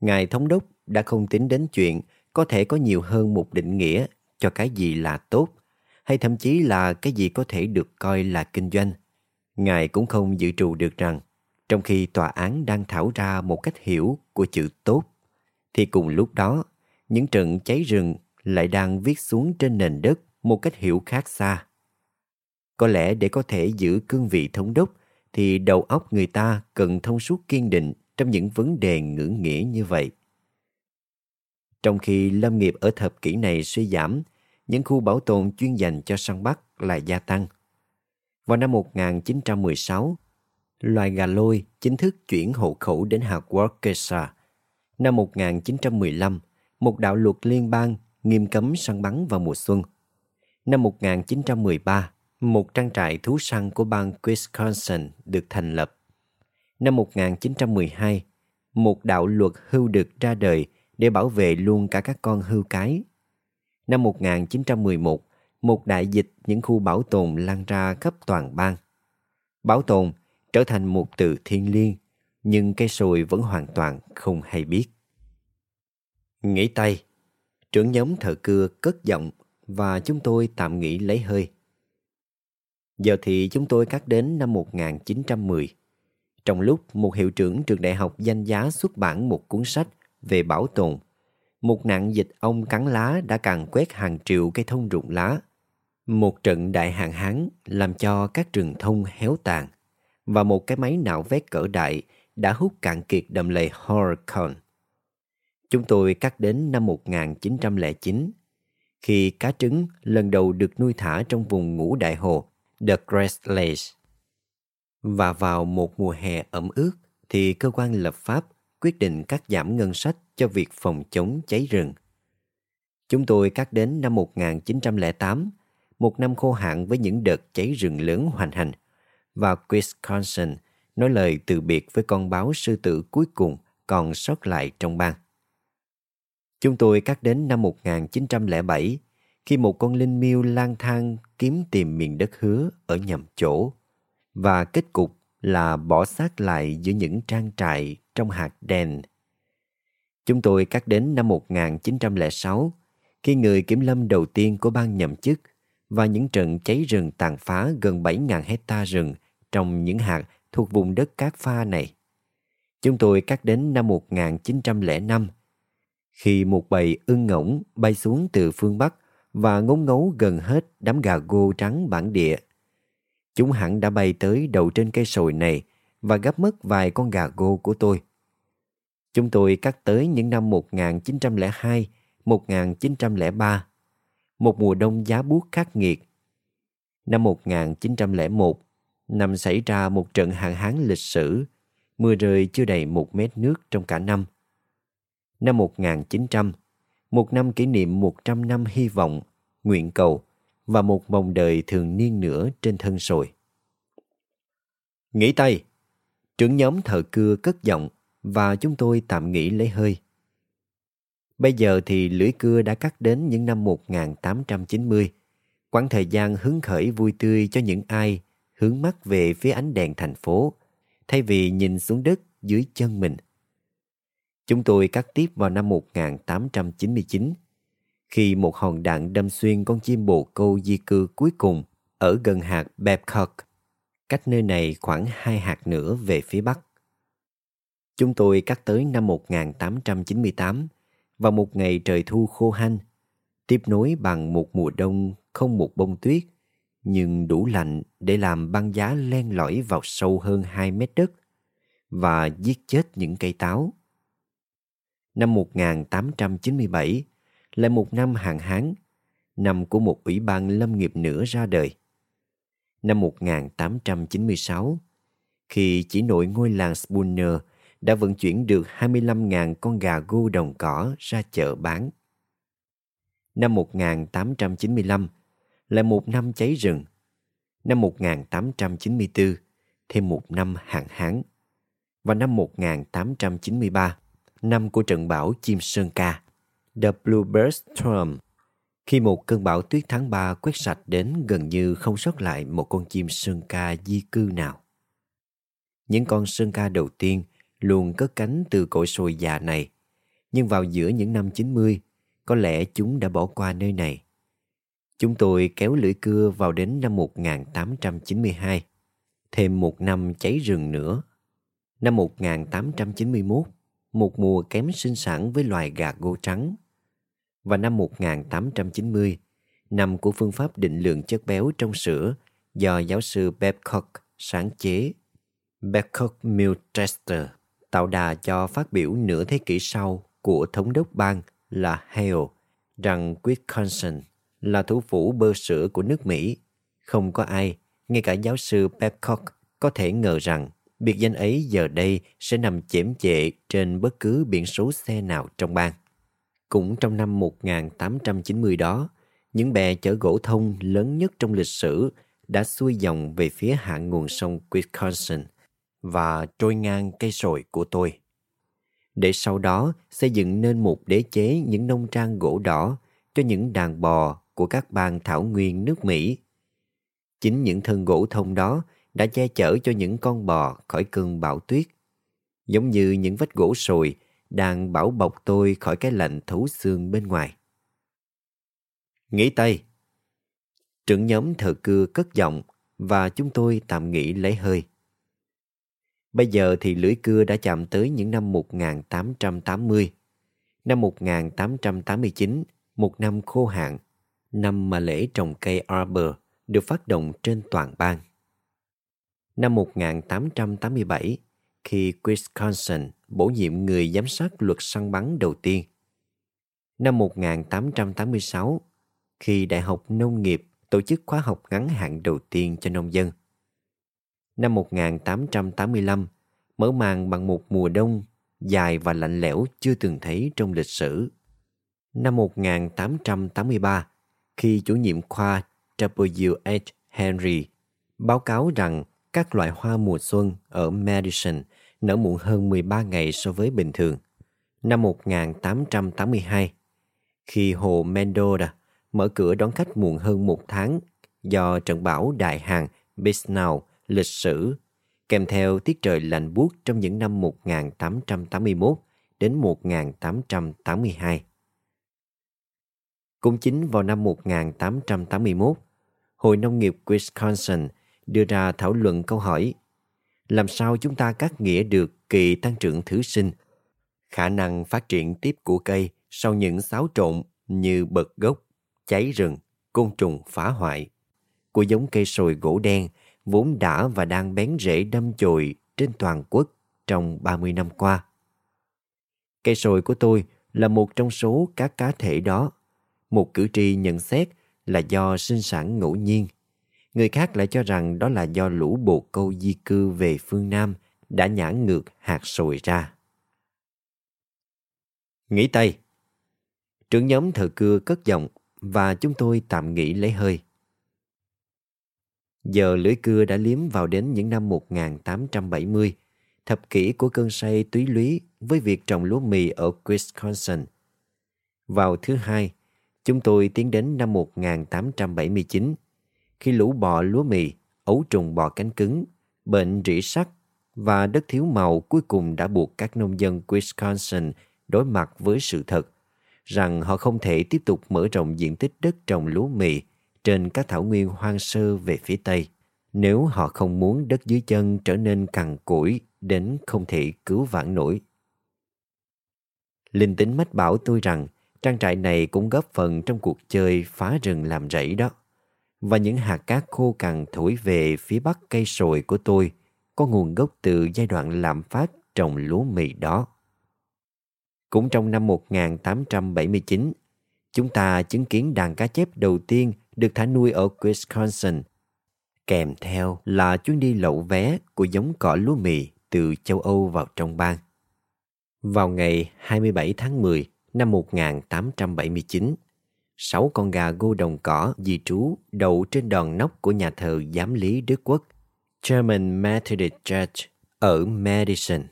Speaker 1: Ngài thống đốc đã không tính đến chuyện có thể có nhiều hơn một định nghĩa cho cái gì là tốt hay thậm chí là cái gì có thể được coi là kinh doanh. Ngài cũng không dự trù được rằng, trong khi tòa án đang thảo ra một cách hiểu của chữ tốt, thì cùng lúc đó, những trận cháy rừng lại đang viết xuống trên nền đất một cách hiểu khác xa. Có lẽ để có thể giữ cương vị thống đốc thì đầu óc người ta cần thông suốt kiên định trong những vấn đề ngữ nghĩa như vậy. Trong khi lâm nghiệp ở thập kỷ này suy giảm, những khu bảo tồn chuyên dành cho săn bắt lại gia tăng. Vào năm 1916, loài gà lôi chính thức chuyển hộ khẩu đến hạt Worcestershire. Năm 1915, một đạo luật liên bang nghiêm cấm săn bắn vào mùa xuân. Năm 1913, một trang trại thú săn của bang Wisconsin được thành lập. Năm 1912, một đạo luật hưu được ra đời để bảo vệ luôn cả các con hưu cái. Năm 1911, một đại dịch những khu bảo tồn lan ra khắp toàn bang. Bảo tồn trở thành một từ thiên liêng, nhưng cây sồi vẫn hoàn toàn không hay biết. Nghỉ tay, trưởng nhóm thợ cưa cất giọng và chúng tôi tạm nghỉ lấy hơi. Giờ thì chúng tôi cắt đến năm 1910. Trong lúc một hiệu trưởng trường đại học danh giá xuất bản một cuốn sách về bảo tồn, một nạn dịch ong cắn lá đã càn quét hàng triệu cây thông rụng lá. Một trận đại hạn hán làm cho các rừng thông héo tàn và một cái máy nạo vét cỡ đại đã hút cạn kiệt đầm lầy Horicon. Chúng tôi cắt đến năm 1909 khi cá trứng lần đầu được nuôi thả trong vùng ngũ đại hồ, The Great Lakes. Và vào một mùa hè ẩm ướt, thì cơ quan lập pháp quyết định cắt giảm ngân sách cho việc phòng chống cháy rừng. Chúng tôi cắt đến năm 1908, một năm khô hạn với những đợt cháy rừng lớn hoành hành, và Wisconsin nói lời từ biệt với con báo sư tử cuối cùng còn sót lại trong bang. Chúng tôi cắt đến năm 1907 khi một con linh miêu lang thang kiếm tìm miền đất hứa ở nhầm chỗ và kết cục là bỏ xác lại giữa những trang trại trong hạt đèn. Chúng tôi cắt đến năm 1906 khi người kiểm lâm đầu tiên của bang nhậm chức và những trận cháy rừng tàn phá gần 7.000 hecta rừng trong những hạt thuộc vùng đất cát pha này. Chúng tôi cắt đến năm 1905 khi một bầy ưng ngỗng bay xuống từ phương Bắc và ngốn ngấu gần hết đám gà gô trắng bản địa. Chúng hẳn đã bay tới đầu trên cây sồi này và gấp mất vài con gà gô của tôi. Chúng tôi cắt tới những năm 1902, 1903, một mùa đông giá buốt khắc nghiệt. Năm 1901, năm xảy ra một trận hạn hán lịch sử, mưa rơi chưa đầy một mét nước trong cả năm. Năm 1900, một năm kỷ niệm 100 năm hy vọng, nguyện cầu và một mong đời thường niên nữa trên thân sồi. Nghỉ tay! Trưởng nhóm thợ cưa cất giọng và chúng tôi tạm nghỉ lấy hơi. Bây giờ thì lưỡi cưa đã cắt đến những năm 1890, quãng thời gian hứng khởi vui tươi cho những ai hướng mắt về phía ánh đèn thành phố, thay vì nhìn xuống đất dưới chân mình. Chúng tôi cắt tiếp vào năm 1899, khi một hòn đạn đâm xuyên con chim bồ câu di cư cuối cùng ở gần hạt Babcock, cách nơi này khoảng hai hạt nữa về phía bắc. Chúng tôi cắt tới năm 1898 vào một ngày trời thu khô hanh, tiếp nối bằng một mùa đông không một bông tuyết, nhưng đủ lạnh để làm băng giá len lỏi vào sâu hơn 2 mét đất và giết chết những cây táo. Năm 1897 là một năm hạn hán, năm của một ủy ban lâm nghiệp nữa ra đời. Năm 1896, khi chỉ nội ngôi làng Spooner đã vận chuyển được 25.000 con gà gu đồng cỏ ra chợ bán. Năm 1895 là một năm cháy rừng. Năm 1894 thêm một năm hạn hán. Và năm 1893, năm của trận bão chim sơn ca, The Bluebird Storm, khi một cơn bão tuyết tháng 3 quét sạch đến gần như không sót lại một con chim sơn ca di cư nào. Những con sơn ca đầu tiên luôn cất cánh từ cội sồi già này. Nhưng vào giữa những năm 90, có lẽ chúng đã bỏ qua nơi này. Chúng tôi kéo lưỡi cưa vào đến năm 1892, thêm một năm cháy rừng nữa. Năm 1891, một mùa kém sinh sản với loài gà gô trắng. Và năm 1890, năm của phương pháp định lượng chất béo trong sữa do giáo sư Babcock sáng chế. Babcock Milchester tạo đà cho phát biểu nửa thế kỷ sau của thống đốc bang là Hale rằng Wisconsin là thủ phủ bơ sữa của nước Mỹ. Không có ai, ngay cả giáo sư Babcock, có thể ngờ rằng biệt danh ấy giờ đây sẽ nằm chễm chệ trên bất cứ biển số xe nào trong bang. Cũng trong năm 1890 đó, những bè chở gỗ thông lớn nhất trong lịch sử đã xuôi dòng về phía hạ nguồn sông Wisconsin và trôi ngang cây sồi của tôi. Để sau đó xây dựng nên một đế chế những nông trang gỗ đỏ cho những đàn bò của các bang thảo nguyên nước Mỹ. Chính những thân gỗ thông đó đã che chở cho những con bò khỏi cơn bão tuyết. Giống như những vách gỗ sồi đang bảo bọc tôi khỏi cái lạnh thấu xương bên ngoài. Nghỉ tay. Trưởng nhóm thợ cưa cất giọng và chúng tôi tạm nghỉ lấy hơi. Bây giờ thì lưỡi cưa đã chạm tới những năm 1880. Năm 1889, một năm khô hạn, năm mà lễ trồng cây Arbor được phát động trên toàn bang. Năm 1887, khi Wisconsin bổ nhiệm người giám sát luật săn bắn đầu tiên. Năm 1886, khi Đại học Nông nghiệp tổ chức khóa học ngắn hạn đầu tiên cho nông dân. Năm 1885, mở màn bằng một mùa đông dài và lạnh lẽo chưa từng thấy trong lịch sử. Năm 1883, khi chủ nhiệm khoa W.H. Henry báo cáo rằng các loại hoa mùa xuân ở Madison nở muộn hơn 13 ngày so với bình thường. Năm 1882, khi hồ Mendoza mở cửa đón khách muộn hơn một tháng do trận bão đại hàng Bisnau lịch sử kèm theo tiết trời lạnh buốt trong những năm 1881 đến 1882. Cũng chính vào năm 1881, Hội Nông nghiệp Wisconsin đưa ra thảo luận câu hỏi làm sao chúng ta cắt nghĩa được kỳ tăng trưởng thứ sinh, khả năng phát triển tiếp của cây sau những xáo trộn như bật gốc, cháy rừng, côn trùng phá hoại của giống cây sồi gỗ đen vốn đã và đang bén rễ đâm chồi trên toàn quốc trong 30 năm qua. Cây sồi của tôi là một trong số các cá thể đó. Một cử tri nhận xét là do sinh sản ngẫu nhiên. Người khác lại cho rằng đó là do lũ bồ câu di cư về phương Nam đã nhả ngược hạt sồi ra. Nghỉ tay Trưởng nhóm thợ cưa cất giọng và chúng tôi tạm nghỉ lấy hơi. Giờ lưỡi cưa đã liếm vào đến những năm 1870, thập kỷ của cơn say túy lúy với việc trồng lúa mì ở Wisconsin. Vào thứ hai, chúng tôi tiến đến năm 1879, khi lũ bò lúa mì, ấu trùng bò cánh cứng, bệnh rỉ sắt và đất thiếu màu cuối cùng đã buộc các nông dân Wisconsin đối mặt với sự thật rằng họ không thể tiếp tục mở rộng diện tích đất trồng lúa mì trên các thảo nguyên hoang sơ về phía Tây nếu họ không muốn đất dưới chân trở nên cằn cỗi đến không thể cứu vãn nổi. Linh tính mách bảo tôi rằng trang trại này cũng góp phần trong cuộc chơi phá rừng làm rẫy đó. Và những hạt cát khô cằn thổi về phía bắc cây sồi của tôi có nguồn gốc từ giai đoạn làm phát trồng lúa mì đó. Cũng trong năm 1879, chúng ta chứng kiến đàn cá chép đầu tiên được thả nuôi ở Wisconsin. Kèm theo là chuyến đi lậu vé của giống cỏ lúa mì từ châu Âu vào trong bang. Vào ngày 27 tháng 10 năm 1879, sáu con gà gô đồng cỏ di trú đậu trên đòn nóc của nhà thờ giám lý Đức Quốc German Methodist Church ở Madison,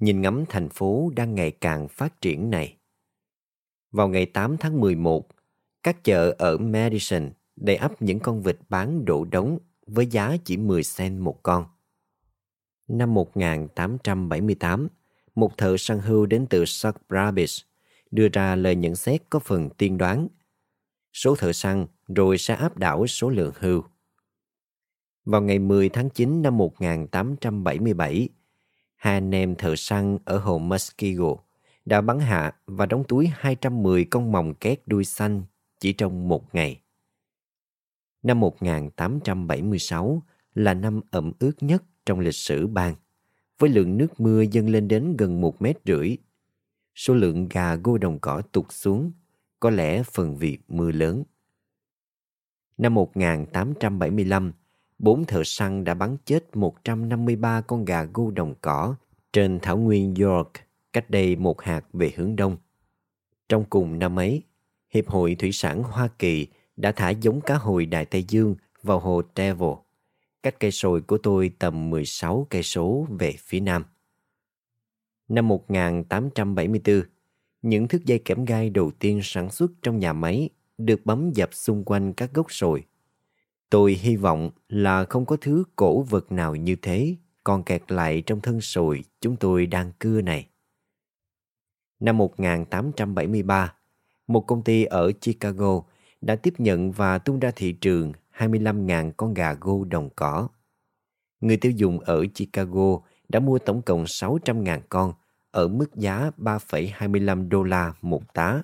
Speaker 1: nhìn ngắm thành phố đang ngày càng phát triển này. Vào ngày 8 tháng 11, các chợ ở Madison đầy ắp những con vịt bán đổ đống với giá chỉ 10 cent một con. Năm 1878, một thợ săn hưu đến từ South Brabis đưa ra lời nhận xét có phần tiên đoán. Số thợ săn rồi sẽ áp đảo số lượng hưu. Vào ngày 10 tháng 9 năm 1877, hai anh em thợ săn ở hồ Muskego đã bắn hạ và đóng túi 210 con mòng két đuôi xanh chỉ trong một ngày. Năm 1876 là năm ẩm ướt nhất trong lịch sử bang, với lượng nước mưa dâng lên đến gần một mét rưỡi. số lượng gà gô đồng cỏ tụt xuống, có lẽ phần vì mưa lớn. Năm 1875, bốn thợ săn đã bắn chết 153 con gà gô đồng cỏ trên thảo nguyên York cách đây một hạt về hướng đông. Trong cùng năm ấy, Hiệp hội Thủy sản Hoa Kỳ đã thả giống cá hồi Đại Tây Dương vào hồ Devil, cách cây sồi của tôi tầm 16 cây số về phía nam. Năm 1874, những thước dây kẽm gai đầu tiên sản xuất trong nhà máy được bấm dập xung quanh các gốc sồi. Tôi hy vọng là không có thứ cổ vật nào như thế còn kẹt lại trong thân sồi chúng tôi đang cưa này. Năm 1873, một công ty ở Chicago đã tiếp nhận và tung ra thị trường 25.000 con gà gô đồng cỏ. Người tiêu dùng ở Chicago đã mua tổng cộng 600.000 con ở mức giá 3,25 đô la một tá.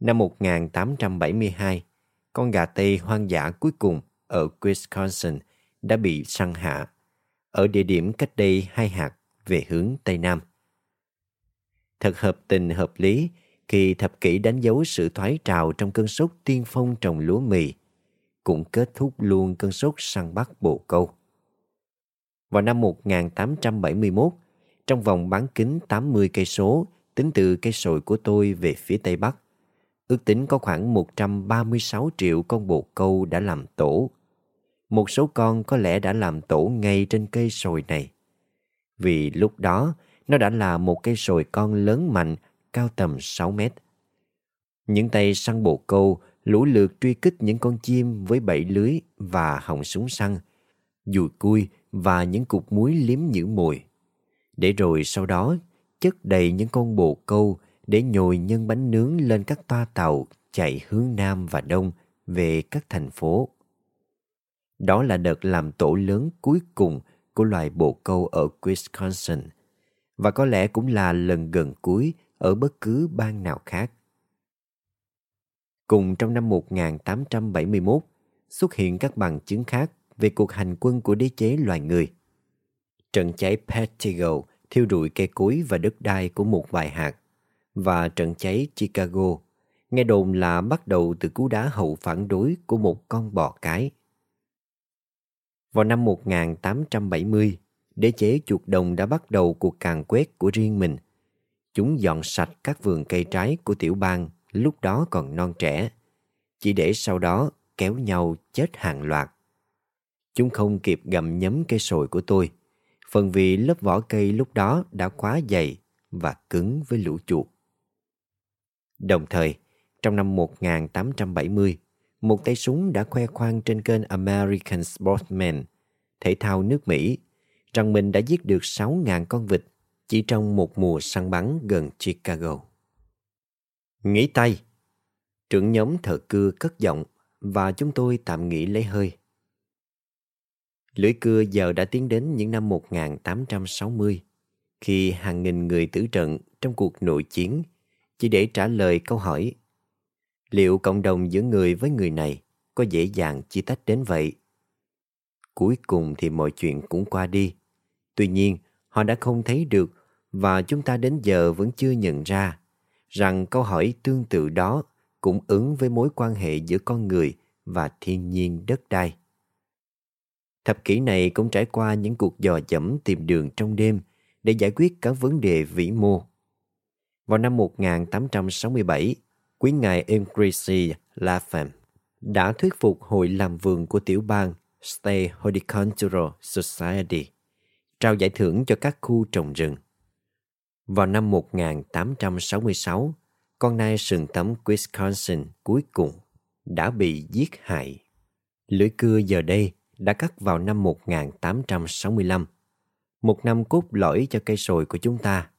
Speaker 1: Năm 1872, con gà Tây hoang dã cuối cùng ở Wisconsin đã bị săn hạ ở địa điểm cách đây hai hạt về hướng Tây Nam. Thật hợp tình hợp lý khi thập kỷ đánh dấu sự thoái trào trong cơn sốt tiên phong trồng lúa mì, cũng kết thúc luôn cơn sốt săn bắt bồ câu. Vào năm 1871, trong vòng bán kính 80 cây số tính từ cây sồi của tôi về phía tây bắc, ước tính có khoảng 136 triệu con bồ câu đã làm tổ. Một số con có lẽ đã làm tổ ngay trên cây sồi này. Vì lúc đó, nó đã là một cây sồi con lớn mạnh, cao tầm 6 mét. Những tay săn bồ câu lũ lượt truy kích những con chim với bẫy lưới và họng súng săn, dùi cui và những cục muối liếm nhử mùi. Để rồi sau đó, chất đầy những con bồ câu để nhồi nhân bánh nướng lên các toa tàu chạy hướng Nam và Đông về các thành phố. Đó là đợt làm tổ lớn cuối cùng của loài bồ câu ở Wisconsin và có lẽ cũng là lần gần cuối ở bất cứ bang nào khác. Cùng trong năm 1871 xuất hiện các bằng chứng khác về cuộc hành quân của đế chế loài người. Trận cháy Peshtigo thiêu rụi cây cối và đất đai của một vài hạt và trận cháy Chicago nghe đồn là bắt đầu từ cú đá hậu phản đối của một con bò cái. Vào năm 1870, đế chế chuột đồng đã bắt đầu cuộc càn quét của riêng mình. Chúng dọn sạch các vườn cây trái của tiểu bang lúc đó còn non trẻ, chỉ để sau đó kéo nhau chết hàng loạt. Chúng không kịp gặm nhấm cây sồi của tôi, phần vì lớp vỏ cây lúc đó đã quá dày và cứng với lũ chuột. Đồng thời, trong năm 1870, một tay súng đã khoe khoang trên kênh American Sportsman, thể thao nước Mỹ, rằng mình đã giết được 6.000 con vịt chỉ trong một mùa săn bắn gần Chicago. Nghỉ tay! Trưởng nhóm thợ cưa cất giọng và chúng tôi tạm nghỉ lấy hơi. Lưỡi cưa giờ đã tiến đến những năm 1860, khi hàng nghìn người tử trận trong cuộc nội chiến chỉ để trả lời câu hỏi liệu cộng đồng giữa người với người này có dễ dàng chia tách đến vậy? Cuối cùng thì mọi chuyện cũng qua đi. Tuy nhiên, họ đã không thấy được và chúng ta đến giờ vẫn chưa nhận ra rằng câu hỏi tương tự đó cũng ứng với mối quan hệ giữa con người và thiên nhiên đất đai. Thập kỷ này cũng trải qua những cuộc dò dẫm tìm đường trong đêm để giải quyết các vấn đề vĩ mô. Vào năm 1867, quý ngài Increasy Lapham đã thuyết phục hội làm vườn của tiểu bang State Horticultural Society trao giải thưởng cho các khu trồng rừng. Vào năm 1866, con nai sừng tấm Wisconsin cuối cùng đã bị giết hại. Lưỡi cưa giờ đây đã cắt vào năm 1865, một năm cốt lõi cho cây sồi của chúng ta.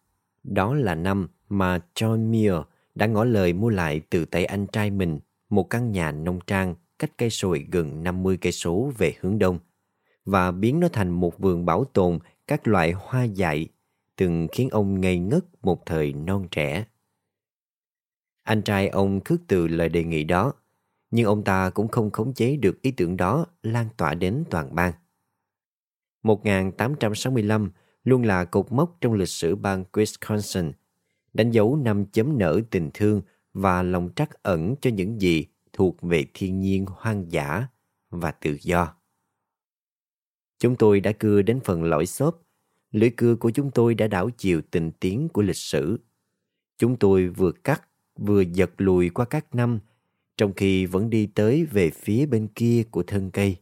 Speaker 1: Đó là năm mà John Muir đã ngỏ lời mua lại từ tay anh trai mình một căn nhà nông trang cách cây sồi gần 50 cây số về hướng đông và biến nó thành một vườn bảo tồn các loại hoa dại từng khiến ông ngây ngất một thời non trẻ. Anh trai ông khước từ lời đề nghị đó, nhưng ông ta cũng không khống chế được ý tưởng đó lan tỏa đến toàn bang. 1865 luôn là cột mốc trong lịch sử bang Wisconsin đánh dấu năm chấm nở tình thương và lòng trắc ẩn cho những gì thuộc về thiên nhiên hoang dã và tự do. Chúng tôi đã cưa đến phần lõi xốp, lưỡi cưa của chúng tôi đã đảo chiều tình tiến của lịch sử. Chúng tôi vừa cắt, vừa giật lùi qua các năm, trong khi vẫn đi tới về phía bên kia của thân cây.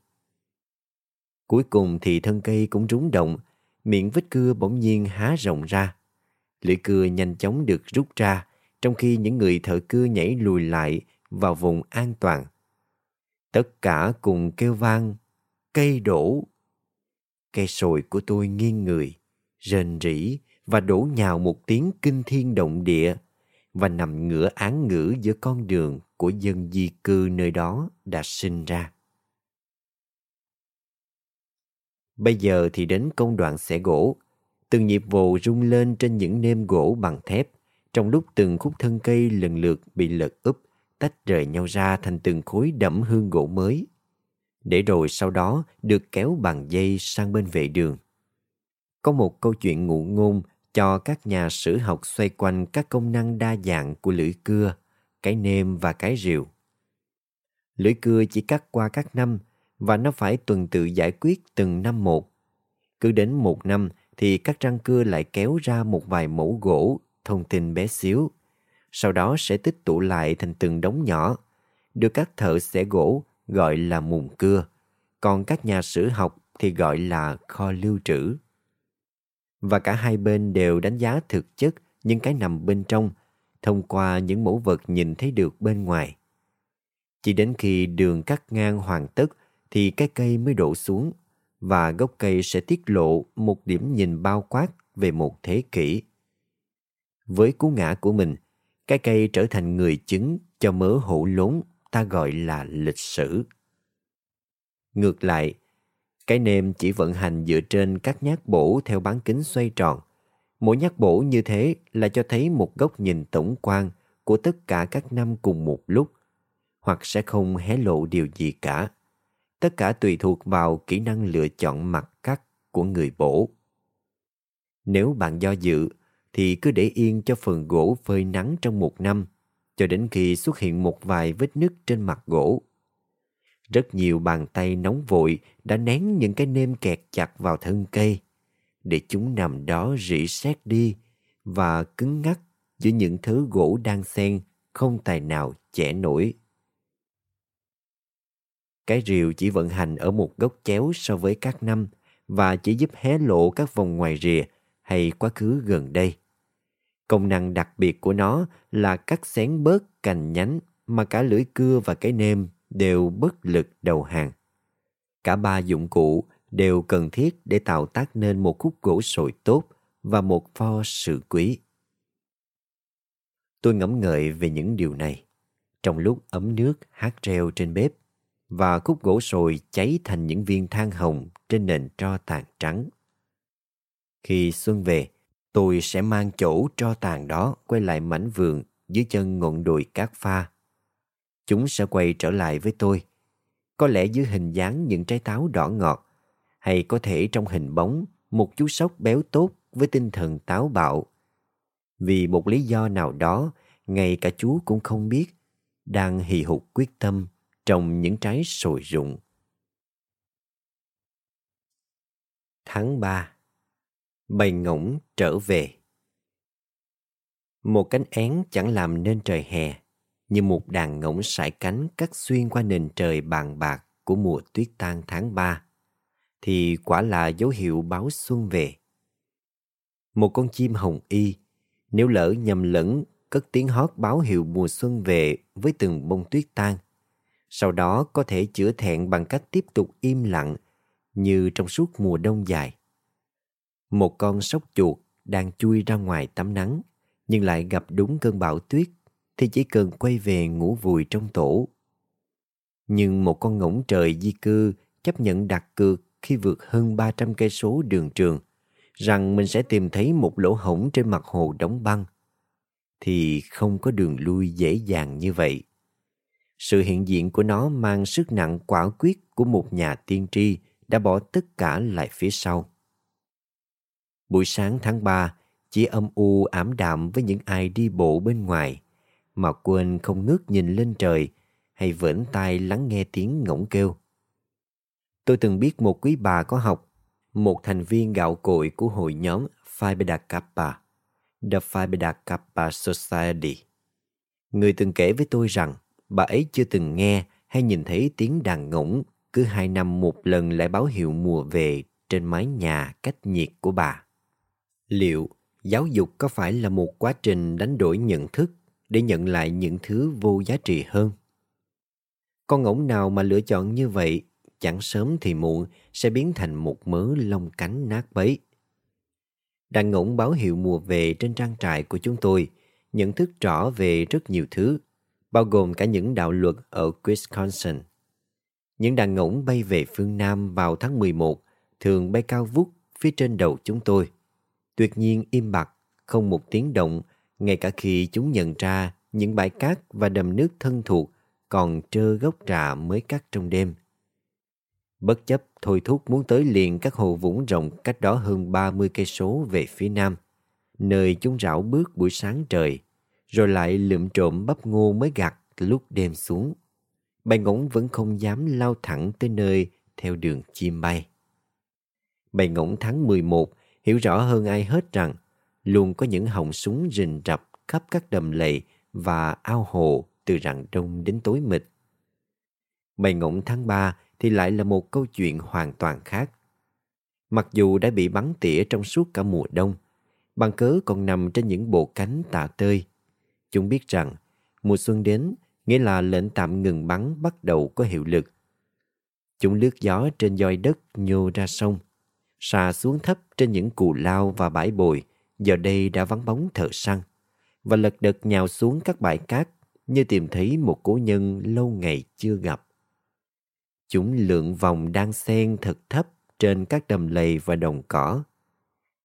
Speaker 1: Cuối cùng thì thân cây cũng rúng động, miệng vết cưa bỗng nhiên há rộng ra. Lưỡi cưa nhanh chóng được rút ra, trong khi những người thợ cưa nhảy lùi lại vào vùng an toàn. Tất cả cùng kêu vang, cây đổ. Cây sồi của tôi nghiêng người, rền rỉ và đổ nhào một tiếng kinh thiên động địa và nằm ngửa án ngữ giữa con đường của dân di cư nơi đó đã sinh ra. Bây giờ thì đến công đoạn xẻ gỗ. Từng nhịp vồ rung lên trên những nêm gỗ bằng thép, trong lúc từng khúc thân cây lần lượt bị lật úp, tách rời nhau ra thành từng khối đẫm hương gỗ mới. Để rồi sau đó được kéo bằng dây sang bên vệ đường. Có một câu chuyện ngụ ngôn cho các nhà sử học xoay quanh các công năng đa dạng của lưỡi cưa, cái nêm và cái rìu. Lưỡi cưa chỉ cắt qua các năm và nó phải tuần tự giải quyết từng năm một. Cứ đến một năm thì các răng cưa lại kéo ra một vài mẫu gỗ thông tin bé xíu. Sau đó sẽ tích tụ lại thành từng đống nhỏ, được các thợ xẻ gỗ gọi là mùng cưa, còn các nhà sử học thì gọi là kho lưu trữ. Và cả hai bên đều đánh giá thực chất những cái nằm bên trong thông qua những mẫu vật nhìn thấy được bên ngoài. Chỉ đến khi đường cắt ngang hoàn tất thì cái cây mới đổ xuống và gốc cây sẽ tiết lộ một điểm nhìn bao quát về một thế kỷ. Với cú ngã của mình, cái cây trở thành người chứng cho mớ hổ lốn ta gọi là lịch sử. Ngược lại, cái nêm chỉ vận hành dựa trên các nhát bổ theo bán kính xoay tròn. Mỗi nhắc bổ như thế là cho thấy một góc nhìn tổng quan của tất cả các năm cùng một lúc, hoặc sẽ không hé lộ điều gì cả. Tất cả tùy thuộc vào kỹ năng lựa chọn mặt cắt của người bổ. Nếu bạn do dự, thì cứ để yên cho phần gỗ phơi nắng trong một năm, cho đến khi xuất hiện một vài vết nứt trên mặt gỗ. Rất nhiều bàn tay nóng vội đã nén những cái nêm kẹt chặt vào thân cây, để chúng nằm đó rỉ sét đi và cứng ngắc giữa những thứ gỗ đang xen, không tài nào chẻ nổi. Cái rìu chỉ vận hành ở một góc chéo so với các năm và chỉ giúp hé lộ các vòng ngoài rìa hay quá khứ gần đây. Công năng đặc biệt của nó là cắt xén bớt cành nhánh mà cả lưỡi cưa và cái nêm đều bất lực đầu hàng. Cả ba dụng cụ đều cần thiết để tạo tác nên một khúc gỗ sồi tốt và một pho sự quý. Tôi ngẫm ngợi về những điều này trong lúc ấm nước hát reo trên bếp và khúc gỗ sồi cháy thành những viên than hồng trên nền tro tàn trắng. Khi xuân về, tôi sẽ mang chỗ tro tàn đó quay lại mảnh vườn dưới chân ngọn đồi cát pha. Chúng sẽ quay trở lại với tôi, có lẽ dưới hình dáng những trái táo đỏ ngọt, hay có thể trong hình bóng một chú sóc béo tốt với tinh thần táo bạo. Vì một lý do nào đó, ngay cả chú cũng không biết, đang hì hục quyết tâm trồng những trái sồi rụng. Tháng 3 Bầy ngỗng trở về Một cánh én chẳng làm nên trời hè, như một đàn ngỗng sải cánh cắt xuyên qua nền trời bàn bạc của mùa tuyết tan tháng 3, thì quả là dấu hiệu báo xuân về. Một con chim hồng y, nếu lỡ nhầm lẫn cất tiếng hót báo hiệu mùa xuân về với từng bông tuyết tan, sau đó có thể chữa thẹn bằng cách tiếp tục im lặng như trong suốt mùa đông dài. Một con sóc chuột đang chui ra ngoài tắm nắng nhưng lại gặp đúng cơn bão tuyết thì chỉ cần quay về ngủ vùi trong tổ. Nhưng một con ngỗng trời di cư chấp nhận đặt cược khi vượt hơn 300 cây số đường trường rằng mình sẽ tìm thấy một lỗ hổng trên mặt hồ đóng băng thì không có đường lui dễ dàng như vậy. Sự hiện diện của nó mang sức nặng quả quyết của một nhà tiên tri đã bỏ tất cả lại phía sau. Buổi sáng tháng 3, chỉ âm u ảm đạm với những ai đi bộ bên ngoài, mà quên không ngước nhìn lên trời hay vẫn tai lắng nghe tiếng ngỗng kêu. Tôi từng biết một quý bà có học, một thành viên gạo cội của hội nhóm Phi Beta Kappa, The Phi Beta Kappa Society. Người từng kể với tôi rằng bà ấy chưa từng nghe hay nhìn thấy tiếng đàn ngỗng cứ hai năm một lần lại báo hiệu mùa về trên mái nhà cách nhiệt của bà. Liệu giáo dục có phải là một quá trình đánh đổi nhận thức để nhận lại những thứ vô giá trị hơn? Con ngỗng nào mà lựa chọn như vậy chẳng sớm thì muộn sẽ biến thành một mớ lông cánh nát bấy. Đàn ngỗng báo hiệu mùa về trên trang trại của chúng tôi nhận thức rõ về rất nhiều thứ, bao gồm cả những đạo luật ở Wisconsin. Những đàn ngỗng bay về phương Nam vào tháng 11 thường bay cao vút phía trên đầu chúng tôi. Tuyệt nhiên im bặt, không một tiếng động, ngay cả khi chúng nhận ra những bãi cát và đầm nước thân thuộc còn trơ gốc trà mới cắt trong đêm. Bất chấp thôi thúc muốn tới liền các hồ vũng rộng cách đó hơn 30 cây số về phía nam, nơi chúng rảo bước buổi sáng trời, rồi lại lượm trộm bắp ngô mới gặt lúc đêm xuống. Bầy ngỗng vẫn không dám lao thẳng tới nơi theo đường chim bay. Bầy ngỗng tháng 11 hiểu rõ hơn ai hết rằng luôn có những họng súng rình rập khắp các đầm lầy và ao hồ từ rạng đông đến tối mịt. Bầy ngỗng tháng 3 thì lại là một câu chuyện hoàn toàn khác. Mặc dù đã bị bắn tỉa trong suốt cả mùa đông, bằng cớ còn nằm trên những bộ cánh tạ tơi. Chúng biết rằng mùa xuân đến nghĩa là lệnh tạm ngừng bắn bắt đầu có hiệu lực. Chúng lướt gió trên doi đất nhô ra sông, xà xuống thấp trên những cù lao và bãi bồi, giờ đây đã vắng bóng thợ săn, và lật đật nhào xuống các bãi cát như tìm thấy một cố nhân lâu ngày chưa gặp. Chúng lượn vòng đang xen thật thấp trên các đầm lầy và đồng cỏ,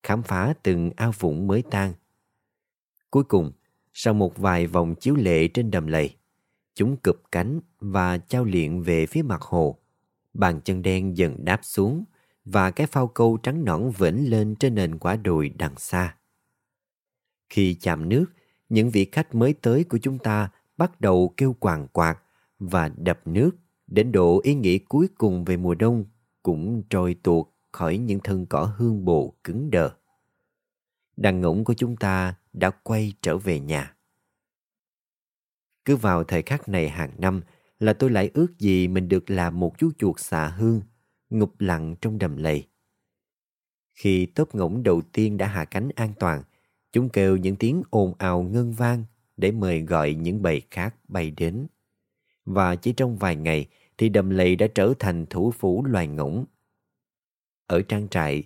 Speaker 1: khám phá từng ao vũng mới tan. Cuối cùng, sau một vài vòng chiếu lệ trên đầm lầy, chúng cụp cánh và trao liện về phía mặt hồ. Bàn chân đen dần đáp xuống và cái phao câu trắng nõn vĩnh lên trên nền quả đồi đằng xa. Khi chạm nước, những vị khách mới tới của chúng ta bắt đầu kêu quàng quạt và đập nước đến độ ý nghĩ cuối cùng về mùa đông cũng trôi tuột khỏi những thân cỏ hương bồ cứng đờ. Đàn ngỗng của chúng ta đã quay trở về nhà. Cứ vào thời khắc này hàng năm là tôi lại ước gì mình được là một chú chuột xạ hương, ngục lặng trong đầm lầy. Khi tốp ngỗng đầu tiên đã hạ cánh an toàn, chúng kêu những tiếng ồn ào ngân vang để mời gọi những bầy khác bay đến. Và chỉ trong vài ngày thì đầm lầy đã trở thành thủ phủ loài ngỗng. Ở trang trại,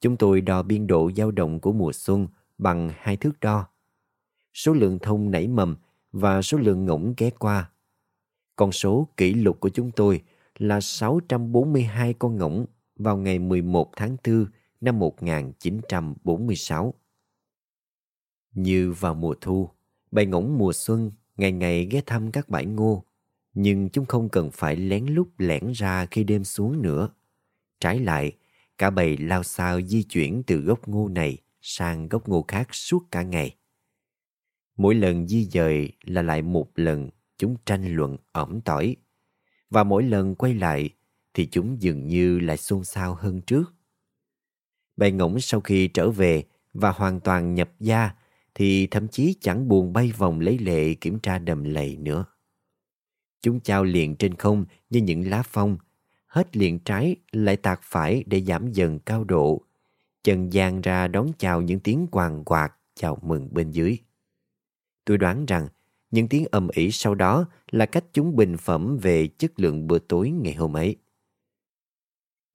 Speaker 1: chúng tôi đo biên độ dao động của mùa xuân bằng hai thước đo. Số lượng thông nảy mầm và số lượng ngỗng ghé qua. Con số kỷ lục của chúng tôi là 642 con ngỗng vào ngày 11 tháng 4 năm 1946. Như vào mùa thu, bầy ngỗng mùa xuân ngày ngày ghé thăm các bãi ngô, nhưng chúng không cần phải lén lút lẻn ra khi đêm xuống nữa. Trái lại, cả bầy lao sao di chuyển từ gốc ngô này sang gốc ngô khác suốt cả ngày. Mỗi lần di dời là lại một lần chúng tranh luận ẩm tỏi. Và mỗi lần quay lại thì chúng dường như lại xôn xao hơn trước. Bầy ngỗng sau khi trở về và hoàn toàn nhập gia thì thậm chí chẳng buồn bay vòng lấy lệ kiểm tra đầm lầy nữa. Chúng trao liền trên không như những lá phong, hết liền trái lại tạc phải để giảm dần cao độ, chân giang ra đón chào những tiếng quàng quạt chào mừng bên dưới. Tôi đoán rằng những tiếng ầm ĩ sau đó là cách chúng bình phẩm về chất lượng bữa tối ngày hôm ấy.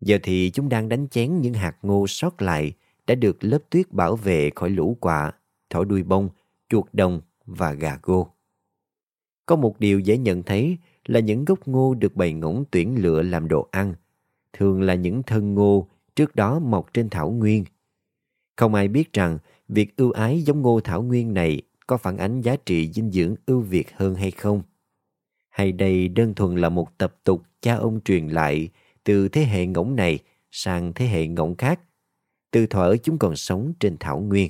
Speaker 1: Giờ thì chúng đang đánh chén những hạt ngô sót lại đã được lớp tuyết bảo vệ khỏi lũ quạ, thỏ đuôi bông, chuột đồng và gà gô. Có một điều dễ nhận thấy là những gốc ngô được bầy ngỗng tuyển lựa làm đồ ăn, thường là những thân ngô trước đó mọc trên thảo nguyên. Không ai biết rằng việc ưu ái giống ngô thảo nguyên này có phản ánh giá trị dinh dưỡng ưu việt hơn hay không? Hay đây đơn thuần là một tập tục cha ông truyền lại từ thế hệ ngỗng này sang thế hệ ngỗng khác, từ thuở chúng còn sống trên thảo nguyên.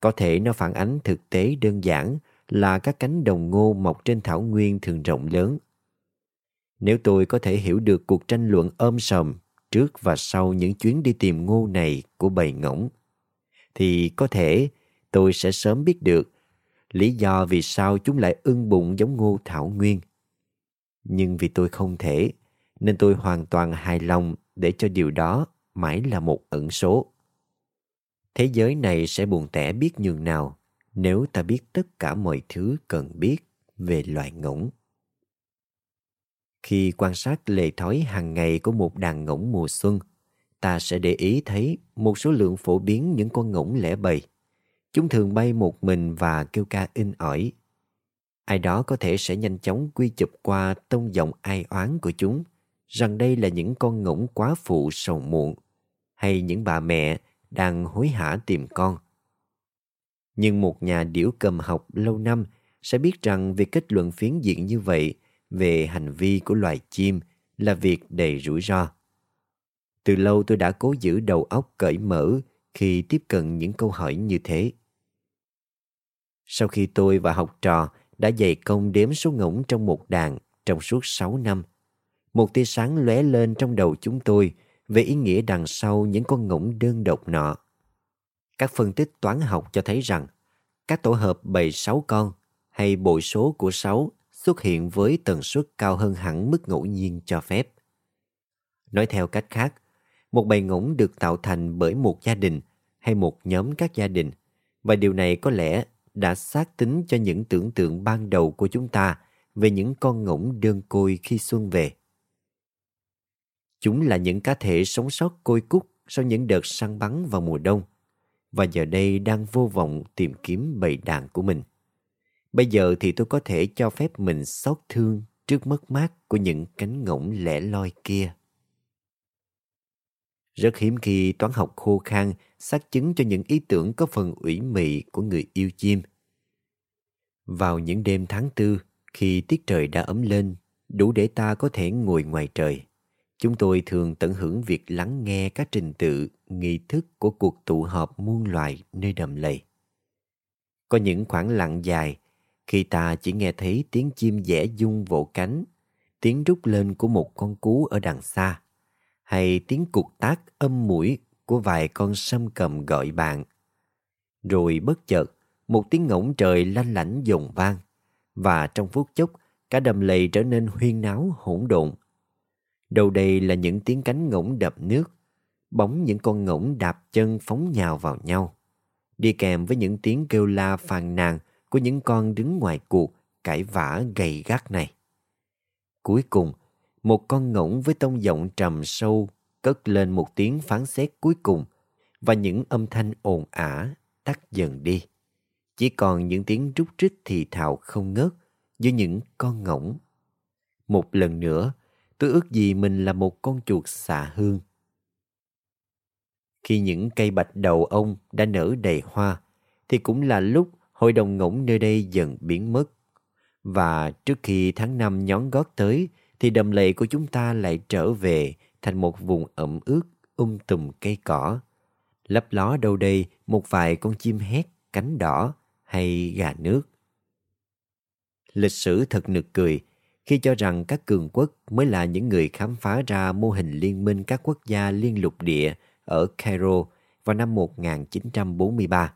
Speaker 1: Có thể nó phản ánh thực tế đơn giản là các cánh đồng ngô mọc trên thảo nguyên thường rộng lớn. Nếu tôi có thể hiểu được cuộc tranh luận ôm sầm trước và sau những chuyến đi tìm ngô này của bầy ngỗng, thì có thể tôi sẽ sớm biết được lý do vì sao chúng lại ưng bụng giống ngô thảo nguyên. Nhưng vì tôi không thể, nên tôi hoàn toàn hài lòng để cho điều đó mãi là một ẩn số. Thế giới này sẽ buồn tẻ biết nhường nào nếu ta biết tất cả mọi thứ cần biết về loài ngỗng. Khi quan sát lề thói hàng ngày của một đàn ngỗng mùa xuân, ta sẽ để ý thấy một số lượng phổ biến những con ngỗng lẻ bầy. Chúng thường bay một mình và kêu ca in ỏi. Ai đó có thể sẽ nhanh chóng quy chụp qua tông giọng ai oán của chúng, rằng đây là những con ngỗng quá phụ sầu muộn, hay những bà mẹ đang hối hả tìm con. Nhưng một nhà điểu cầm học lâu năm sẽ biết rằng việc kết luận phiến diện như vậy về hành vi của loài chim là việc đầy rủi ro. Từ lâu tôi đã cố giữ đầu óc cởi mở khi tiếp cận những câu hỏi như thế. Sau khi tôi và học trò đã dày công đếm số ngỗng trong một đàn trong suốt 6 năm, một tia sáng lóe lên trong đầu chúng tôi về ý nghĩa đằng sau những con ngỗng đơn độc nọ. Các phân tích toán học cho thấy rằng các tổ hợp bầy 6 con hay bội số của 6 xuất hiện với tần suất cao hơn hẳn mức ngẫu nhiên cho phép. Nói theo cách khác, một bầy ngỗng được tạo thành bởi một gia đình hay một nhóm các gia đình và điều này có lẽ đã xác tính cho những tưởng tượng ban đầu của chúng ta về những con ngỗng đơn côi khi xuân về. Chúng là những cá thể sống sót côi cút sau những đợt săn bắn vào mùa đông và giờ đây đang vô vọng tìm kiếm bầy đàn của mình. Bây giờ thì tôi có thể cho phép mình xót thương trước mất mát của những cánh ngỗng lẻ loi kia. Rất hiếm khi toán học khô khan xác chứng cho những ý tưởng có phần ủy mị của người yêu chim. Vào những đêm tháng tư, khi tiết trời đã ấm lên, đủ để ta có thể ngồi ngoài trời. Chúng tôi thường tận hưởng việc lắng nghe các trình tự, nghi thức của cuộc tụ họp muôn loài nơi đầm lầy. Có những khoảng lặng dài khi ta chỉ nghe thấy tiếng chim dẻ dung vỗ cánh, tiếng rút lên của một con cú ở đằng xa, hay tiếng cục tác âm mũi của vài con sâm cầm gọi bạn. Rồi bất chợt, một tiếng ngỗng trời lanh lảnh dồn vang, và trong phút chốc, cả đầm lầy trở nên huyên náo hỗn độn. Đầu đây là những tiếng cánh ngỗng đập nước, bóng những con ngỗng đạp chân phóng nhào vào nhau, đi kèm với những tiếng kêu la phàn nàn của những con đứng ngoài cuộc cãi vã gầy gắt này. Cuối cùng, một con ngỗng với tông giọng trầm sâu cất lên một tiếng phán xét cuối cùng và những âm thanh ồn ả tắt dần đi. Chỉ còn những tiếng rút rít thì thào không ngớt giữa những con ngỗng. Một lần nữa, tôi ước gì mình là một con chuột xạ hương. Khi những cây bạch đầu ông đã nở đầy hoa, thì cũng là lúc hội đồng ngỗng nơi đây dần biến mất. Và trước khi tháng năm nhón gót tới, thì đầm lầy của chúng ta lại trở về thành một vùng ẩm ướt um tùm cây cỏ. Lấp ló đâu đây một vài con chim hét, cánh đỏ hay gà nước. Lịch sử thật nực cười khi cho rằng các cường quốc mới là những người khám phá ra mô hình liên minh các quốc gia liên lục địa ở Cairo vào năm 1943.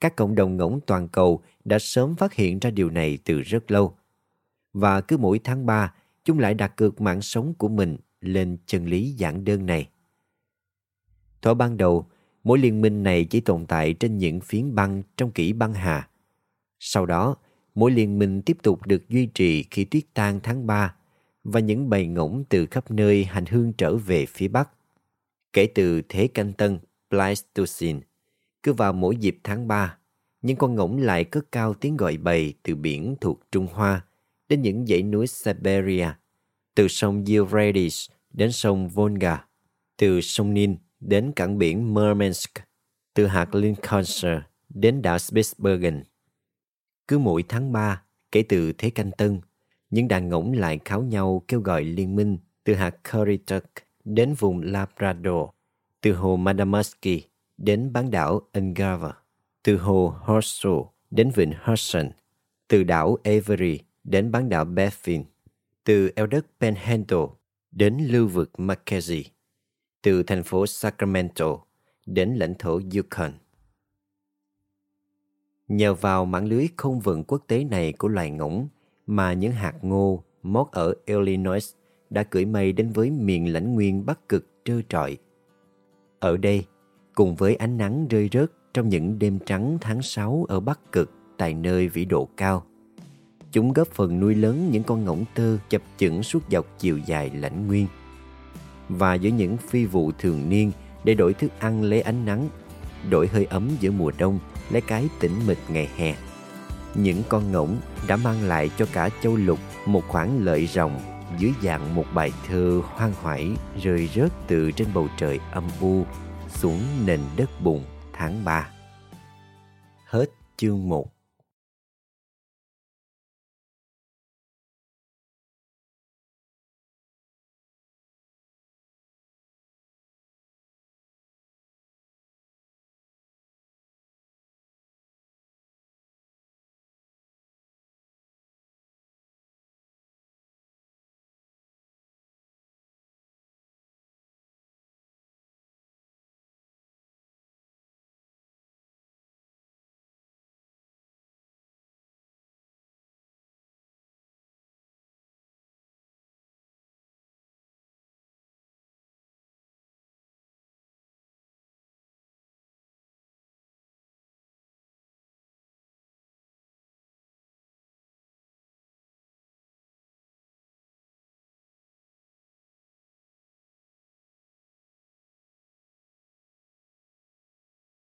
Speaker 1: Các cộng đồng ngỗng toàn cầu đã sớm phát hiện ra điều này từ rất lâu. Và cứ mỗi tháng 3, chúng lại đặt cược mạng sống của mình lên chân lý giản đơn này. Thuở ban đầu, mỗi liên minh này chỉ tồn tại trên những phiến băng trong kỷ băng hà. Sau đó, Mỗi liên minh tiếp tục được duy trì khi tuyết tan tháng 3 và những bầy ngỗng từ khắp nơi hành hương trở về phía Bắc. Kể từ thế canh tân Pleistocene, cứ vào mỗi dịp tháng 3, những con ngỗng lại cất cao tiếng gọi bầy từ biển thuộc Trung Hoa đến những dãy núi Siberia, từ sông Euphrates đến sông Volga, từ sông Nin đến cảng biển Murmansk, từ hạt Lincolnshire đến đảo Spitsbergen. Cứ mỗi tháng 3, kể từ Thế Canh Tân, những đàn ngỗng lại kháo nhau kêu gọi liên minh từ hạt Currituck đến vùng Labrador, từ hồ Madamaski đến bán đảo Ungava. từ hồ Horseshoe đến vịnh Hudson, từ đảo Avery đến bán đảo Baffin, từ eo đất Panhandle đến lưu vực Mackenzie, từ thành phố Sacramento đến lãnh thổ Yukon. Nhờ vào mạng lưới không vận quốc tế này của loài ngỗng mà những hạt ngô mót ở Illinois đã cưỡi mây đến với miền lãnh nguyên bắc cực trơ trọi. Ở đây, cùng với ánh nắng rơi rớt trong những đêm trắng tháng 6 ở bắc cực tại nơi vĩ độ cao, chúng góp phần nuôi lớn những con ngỗng tơ chập chững suốt dọc chiều dài lãnh nguyên. Và với những phi vụ thường niên để đổi thức ăn lấy ánh nắng, đổi hơi ấm giữa mùa đông lấy cái tĩnh mịch ngày hè. Những con ngỗng đã mang lại cho cả châu lục một khoản lợi ròng dưới dạng một bài thơ hoang hoải rơi rớt từ trên bầu trời âm u xuống nền đất bùn tháng 3. Hết chương 1